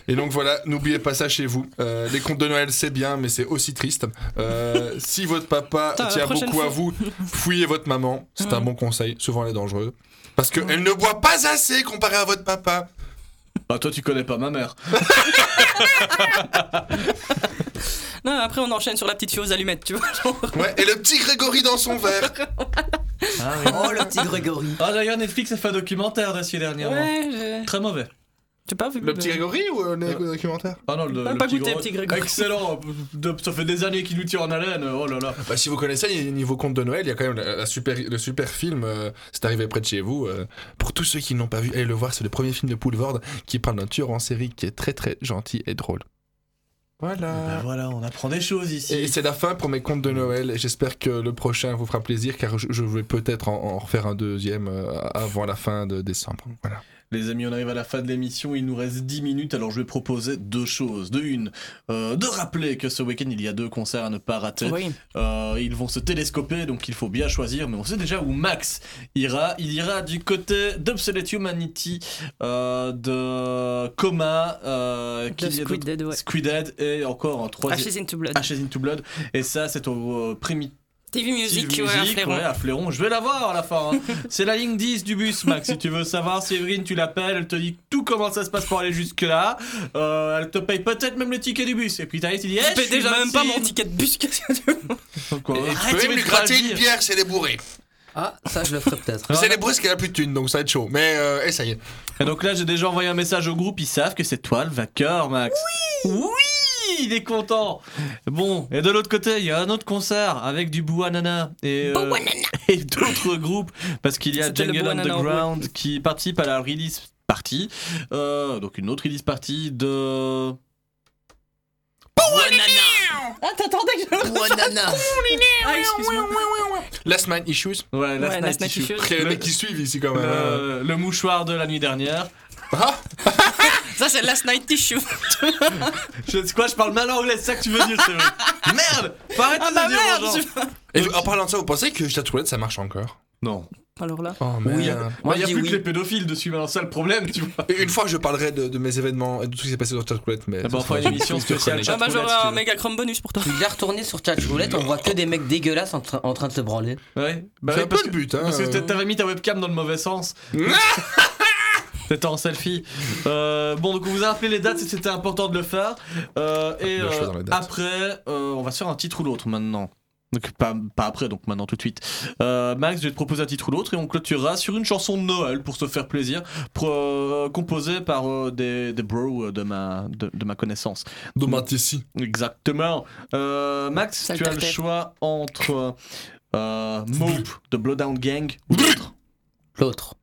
Et donc voilà, n'oubliez pas ça chez vous. Euh, les contes de Noël, c'est bien, mais c'est aussi triste. Euh, si votre papa tient beaucoup à vous, fouillez votre maman. C'est un Mm. bon conseil. Souvent, elle est dangereuse. Parce qu'elle ne boit pas assez comparé à votre papa. Bah, toi, tu connais pas ma mère. Non, après on enchaîne sur la petite fille aux allumettes, tu vois. genre. Ouais, et le petit Grégory dans son verre. Oh, le petit Grégory. Ah, d'ailleurs, Netflix a fait un documentaire dessus dernièrement. Ouais, je- Très mauvais. Tu pas vu Le petit Grégory ou euh, le documentaire? Ah non, le, pas petit goûté, Grégory. petit Grégory. Excellent. De- ça fait des années qu'il nous tire en haleine. Oh là là. Bah, si vous connaissez, niveau conte de Noël, il y a quand même la, la super, le super film, euh, c'est arrivé près de chez vous. euh, pour tous ceux qui ne l'ont pas vu, allez le voir, c'est le premier film de Poulvord qui parle d'un tueur en série qui est très très gentil et drôle. Voilà. Bah voilà, on apprend des choses ici. Et c'est la fin pour mes contes de Noël. J'espère que le prochain vous fera plaisir car je, je vais peut-être en, en refaire un deuxième euh, avant la fin de décembre. Voilà. Les amis, on arrive à la fin de l'émission, il nous reste 10 minutes, alors je vais proposer deux choses. De une, euh, de rappeler que ce week-end il y a deux concerts à ne pas rater. Oui. Euh, ils vont se télescoper, donc il faut bien choisir, mais on sait déjà où Max ira. Il ira du côté d'Obsolete Humanity, euh, de Coma, a Squid Dead, ouais. Squid Dead et encore en troisième. Ashes into Blood. Ashes into Blood. Et ça, c'est au euh, Primi- TV Music, TV ouais, à Music, Fléron. ouais, à Fléron. Je vais la voir à la fin. hein. C'est la ligne 10 du bus, Max. Si tu veux savoir, Séverine, tu l'appelles, elle te dit tout comment ça se passe pour aller jusque-là. Euh, elle te paye peut-être même le ticket du bus. Et puis t'arrives, tu dis, eh, Je paye déjà même pas mon ticket de bus. qu'est-ce que tu veux Quoi Et tu Arrête, peux tu même lui gratter une bière, c'est les bourrés. Ah, ça, je le ferai peut-être. C'est les bourrés parce qu'elle a plus de thunes, donc ça va être chaud. Mais euh, essaye. Et donc là, j'ai déjà envoyé un message au groupe. Ils savent que c'est toi le vainqueur, Max. Oui Oui il est content. Bon, et de l'autre côté, il y a un autre concert avec du Bouanana et, euh, et d'autres groupes parce qu'il y a Jungle Bouanana, Underground qui participe à la release party. Euh, donc une autre release party de Ah, t'attendais que je le Bouanana. Ah, excuse-moi. Last Man Issues. Ouais, Last Ouais, Night Last Night Issue. Issue. Après, les Le- mecs qui suivent ici quand même. hein. le, le mouchoir de la nuit dernière. Ça, c'est Last Night Tissue. Je sais quoi, je parle mal anglais, c'est ça que tu veux dire, c'est vrai. Merde Faut arrêter Ah de bah dire aux merde. Et en parlant de ça, vous pensez que Chatouette ça marche encore? Non. Alors là. Oh Oui. merde. Moi, il y je a dis plus oui. que les pédophiles dessus, maintenant c'est ça le problème, tu vois. Une fois, je parlerai de, de mes événements et de tout ce qui s'est passé. Mais Ah bah, on ça fera sera une émission spéciale. Ah bah, Roulette, j'aurai si tu un méga chrome bonus pour toi. Déjà retourné sur Chat Roulette, on voit que des mecs dégueulasses en, train- en train de se branler. Ouais. Bah C'est ouais, un parce peu que- le but, hein. Parce que t'avais mis ta webcam dans le mauvais sens. T'étais en selfie. Euh, bon, donc on vous a rappelé les dates si c'était important de le faire. Euh, et euh, après, euh, on va se faire un titre ou l'autre maintenant. Donc pas, pas après, donc maintenant tout de suite. Euh, Max, je vais te proposer un titre ou l'autre et on clôturera sur une chanson de Noël pour se faire plaisir, euh, composée par euh, des, des bros de ma, de, de ma connaissance. De Matissi. Exactement. Euh, Max, Ça tu as le choix entre euh, Mope de Blowdown Gang ou l'autre. L'autre.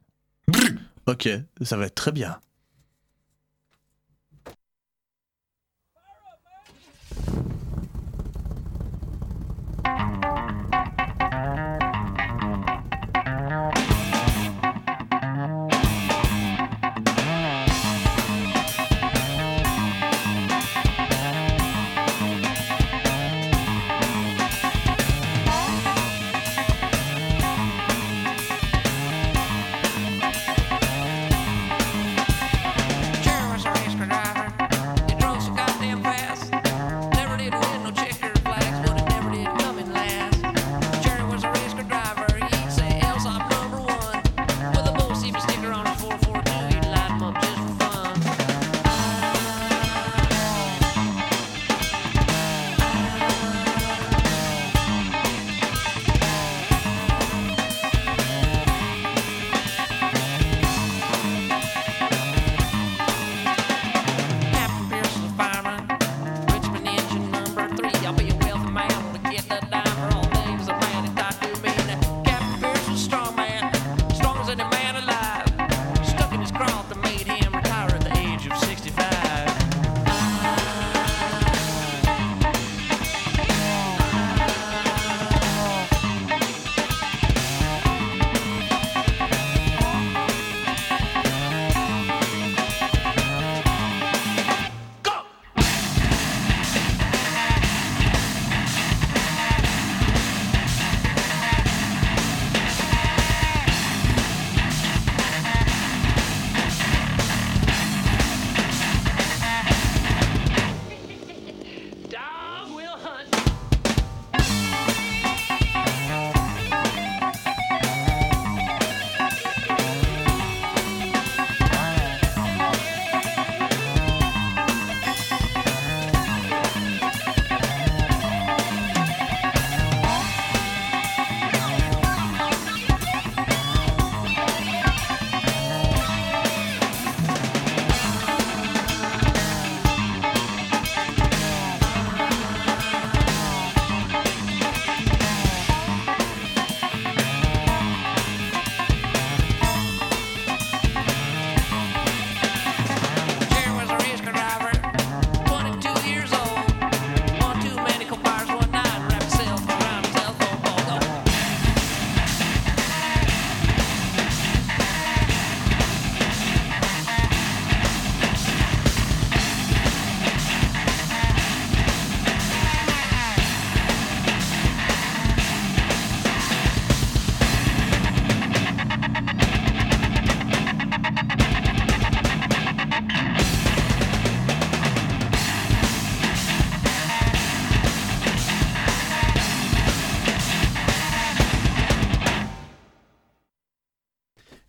Ok, ça va être très bien.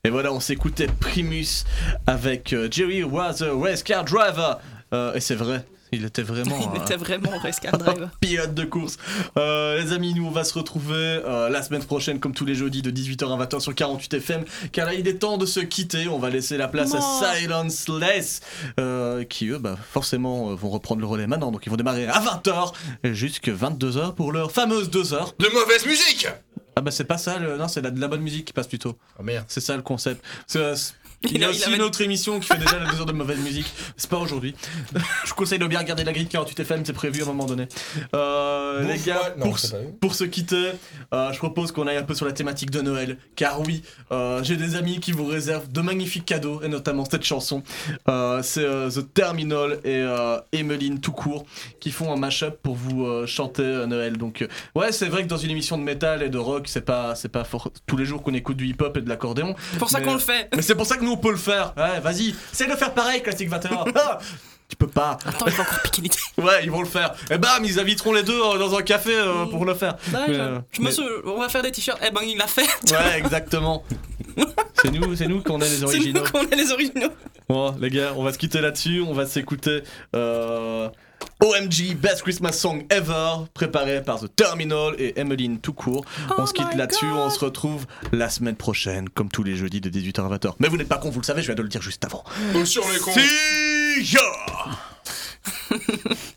Et voilà, on s'écoutait Primus avec euh, Jerry was a race car driver. Euh, et c'est vrai, il était vraiment. Il un- était vraiment race car driver. pilote de course. Euh, les amis, nous on va se retrouver euh, la semaine prochaine, comme tous les jeudis, de 18h à 20h sur 48 FM. Car là, il est temps de se quitter. On va laisser la place à Silenceless, euh, qui eux, bah, forcément, vont reprendre le relais maintenant. Donc ils vont démarrer à 20h jusqu'à 22h pour leur fameuse 2 heures. De mauvaise musique Ah bah c'est pas ça, le... non, c'est la- de la bonne musique qui passe plutôt. Oh merde. C'est ça le concept. Il y a aussi avait- une autre émission qui fait déjà la 2 heures de mauvaise musique. C'est pas aujourd'hui. Je vous conseille de bien regarder la grille 48 FM, c'est prévu à un moment donné. Euh, Bon, les gars, non, pour, pour se quitter, euh, je propose qu'on aille un peu sur la thématique de Noël. Car oui, euh, j'ai des amis qui vous réservent de magnifiques cadeaux, et notamment cette chanson. Euh, c'est euh, The Terminal et euh, Emeline tout court qui font un mashup pour vous euh, chanter euh, Noël. Donc, euh, ouais, c'est vrai que dans une émission de métal et de rock, c'est pas, c'est pas fort- tous les jours qu'on écoute du hip-hop et de l'accordéon. C'est pour ça qu'on le fait. Mais c'est pour ça que nous on peut le faire. Ouais, vas-y, c'est de faire pareil, Classique 21. Ah, tu peux pas. Attends, il faut encore piquer l'idée. Ouais, ils vont le faire. Et bam, ils inviteront les deux euh, dans un café euh, pour le faire. Ouais, Mais, je- euh, je me suis- on va faire des t-shirts. Eh ben, il l'a fait. Ouais, exactement. c'est nous, c'est nous qu'on est les C'est nous originaux. qu'on est les originaux. Bon, les gars, on va se quitter là-dessus. On va s'écouter euh, OMG Best Christmas Song Ever, préparé par The Terminal et Emeline tout court. on se quitte là-dessus. On se retrouve la semaine prochaine, comme tous les jeudis de 18h à 20h. Mais vous n'êtes pas con, vous le savez, je viens de le dire juste avant. Oh, sur les cons Si, ya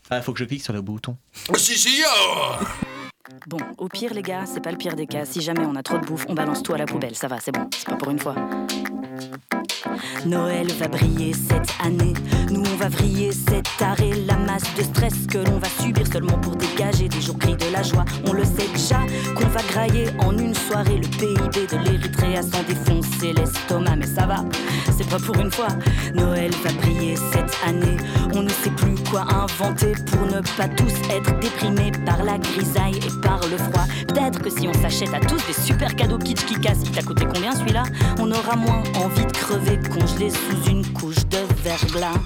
Ah, faut que je clique sur le bouton. Oh, si, si, yo Bon, au pire, les gars, c'est pas le pire des cas. Si jamais on a trop de bouffe, on balance tout à la poubelle. Ça va, c'est bon, c'est pas pour une fois. Noël va briller cette année. Nous, on va vriller cet arrêt. La masse de stress que l'on va subir seulement pour dégager des jours gris de la joie. On le sait déjà qu'on va grailler en une soirée le PIB de l'Érythrée à s'en défoncer l'estomac. Mais ça va, c'est pas pour une fois. Noël va briller cette année. On ne sait plus quoi inventer pour ne pas tous être déprimés par la grisaille et par le froid. Peut-être que si on s'achète à tous des super cadeaux kitsch qui cassent, il t'a coûté combien celui-là On aura moins envie de crever congelé sous une couche de verglas.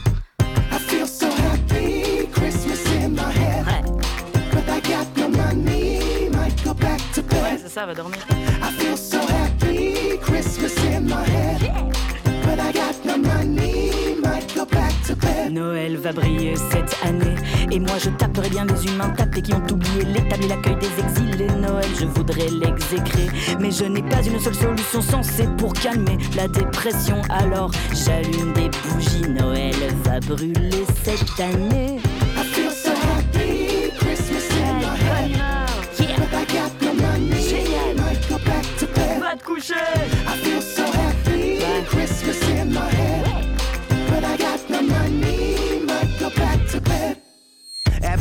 I feel so happy, Christmas in my head. But I got no money, might go back to Ouais, bed. c'est ça, va dormir. I feel so happy, Christmas in my head. But I got no money, Noël va briller cette année. Et moi je taperai bien les humains tapés qui ont oublié l'étable et l'accueil des exilés. Noël, je voudrais l'exécrer. Mais je n'ai pas une seule solution sensée pour calmer la dépression. Alors j'allume des bougies. Noël va brûler cette année. I feel so happy, Christmas in my head. But I got no money, might go back to bed. Va te coucher! I feel so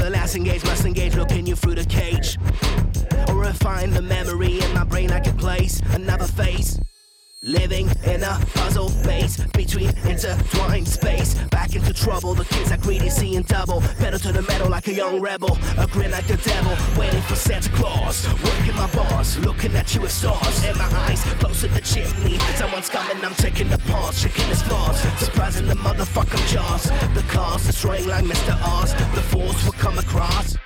Everlasting gauge must engage, looking you through the cage. Or refine the memory in my brain I can place another face. Living in a puzzle maze between intertwined space. Back into trouble, the kids are greedy, seeing double. Pedal to the metal like a young rebel. A grin like the devil, waiting for Santa Claus. Working my bars, looking at you with stars. In my eyes, close to the chimney. Someone's coming, I'm taking the pause, checking his flaws. Surprising the motherfucking jaws. The cars destroying like Mr. Oz. The force will come across.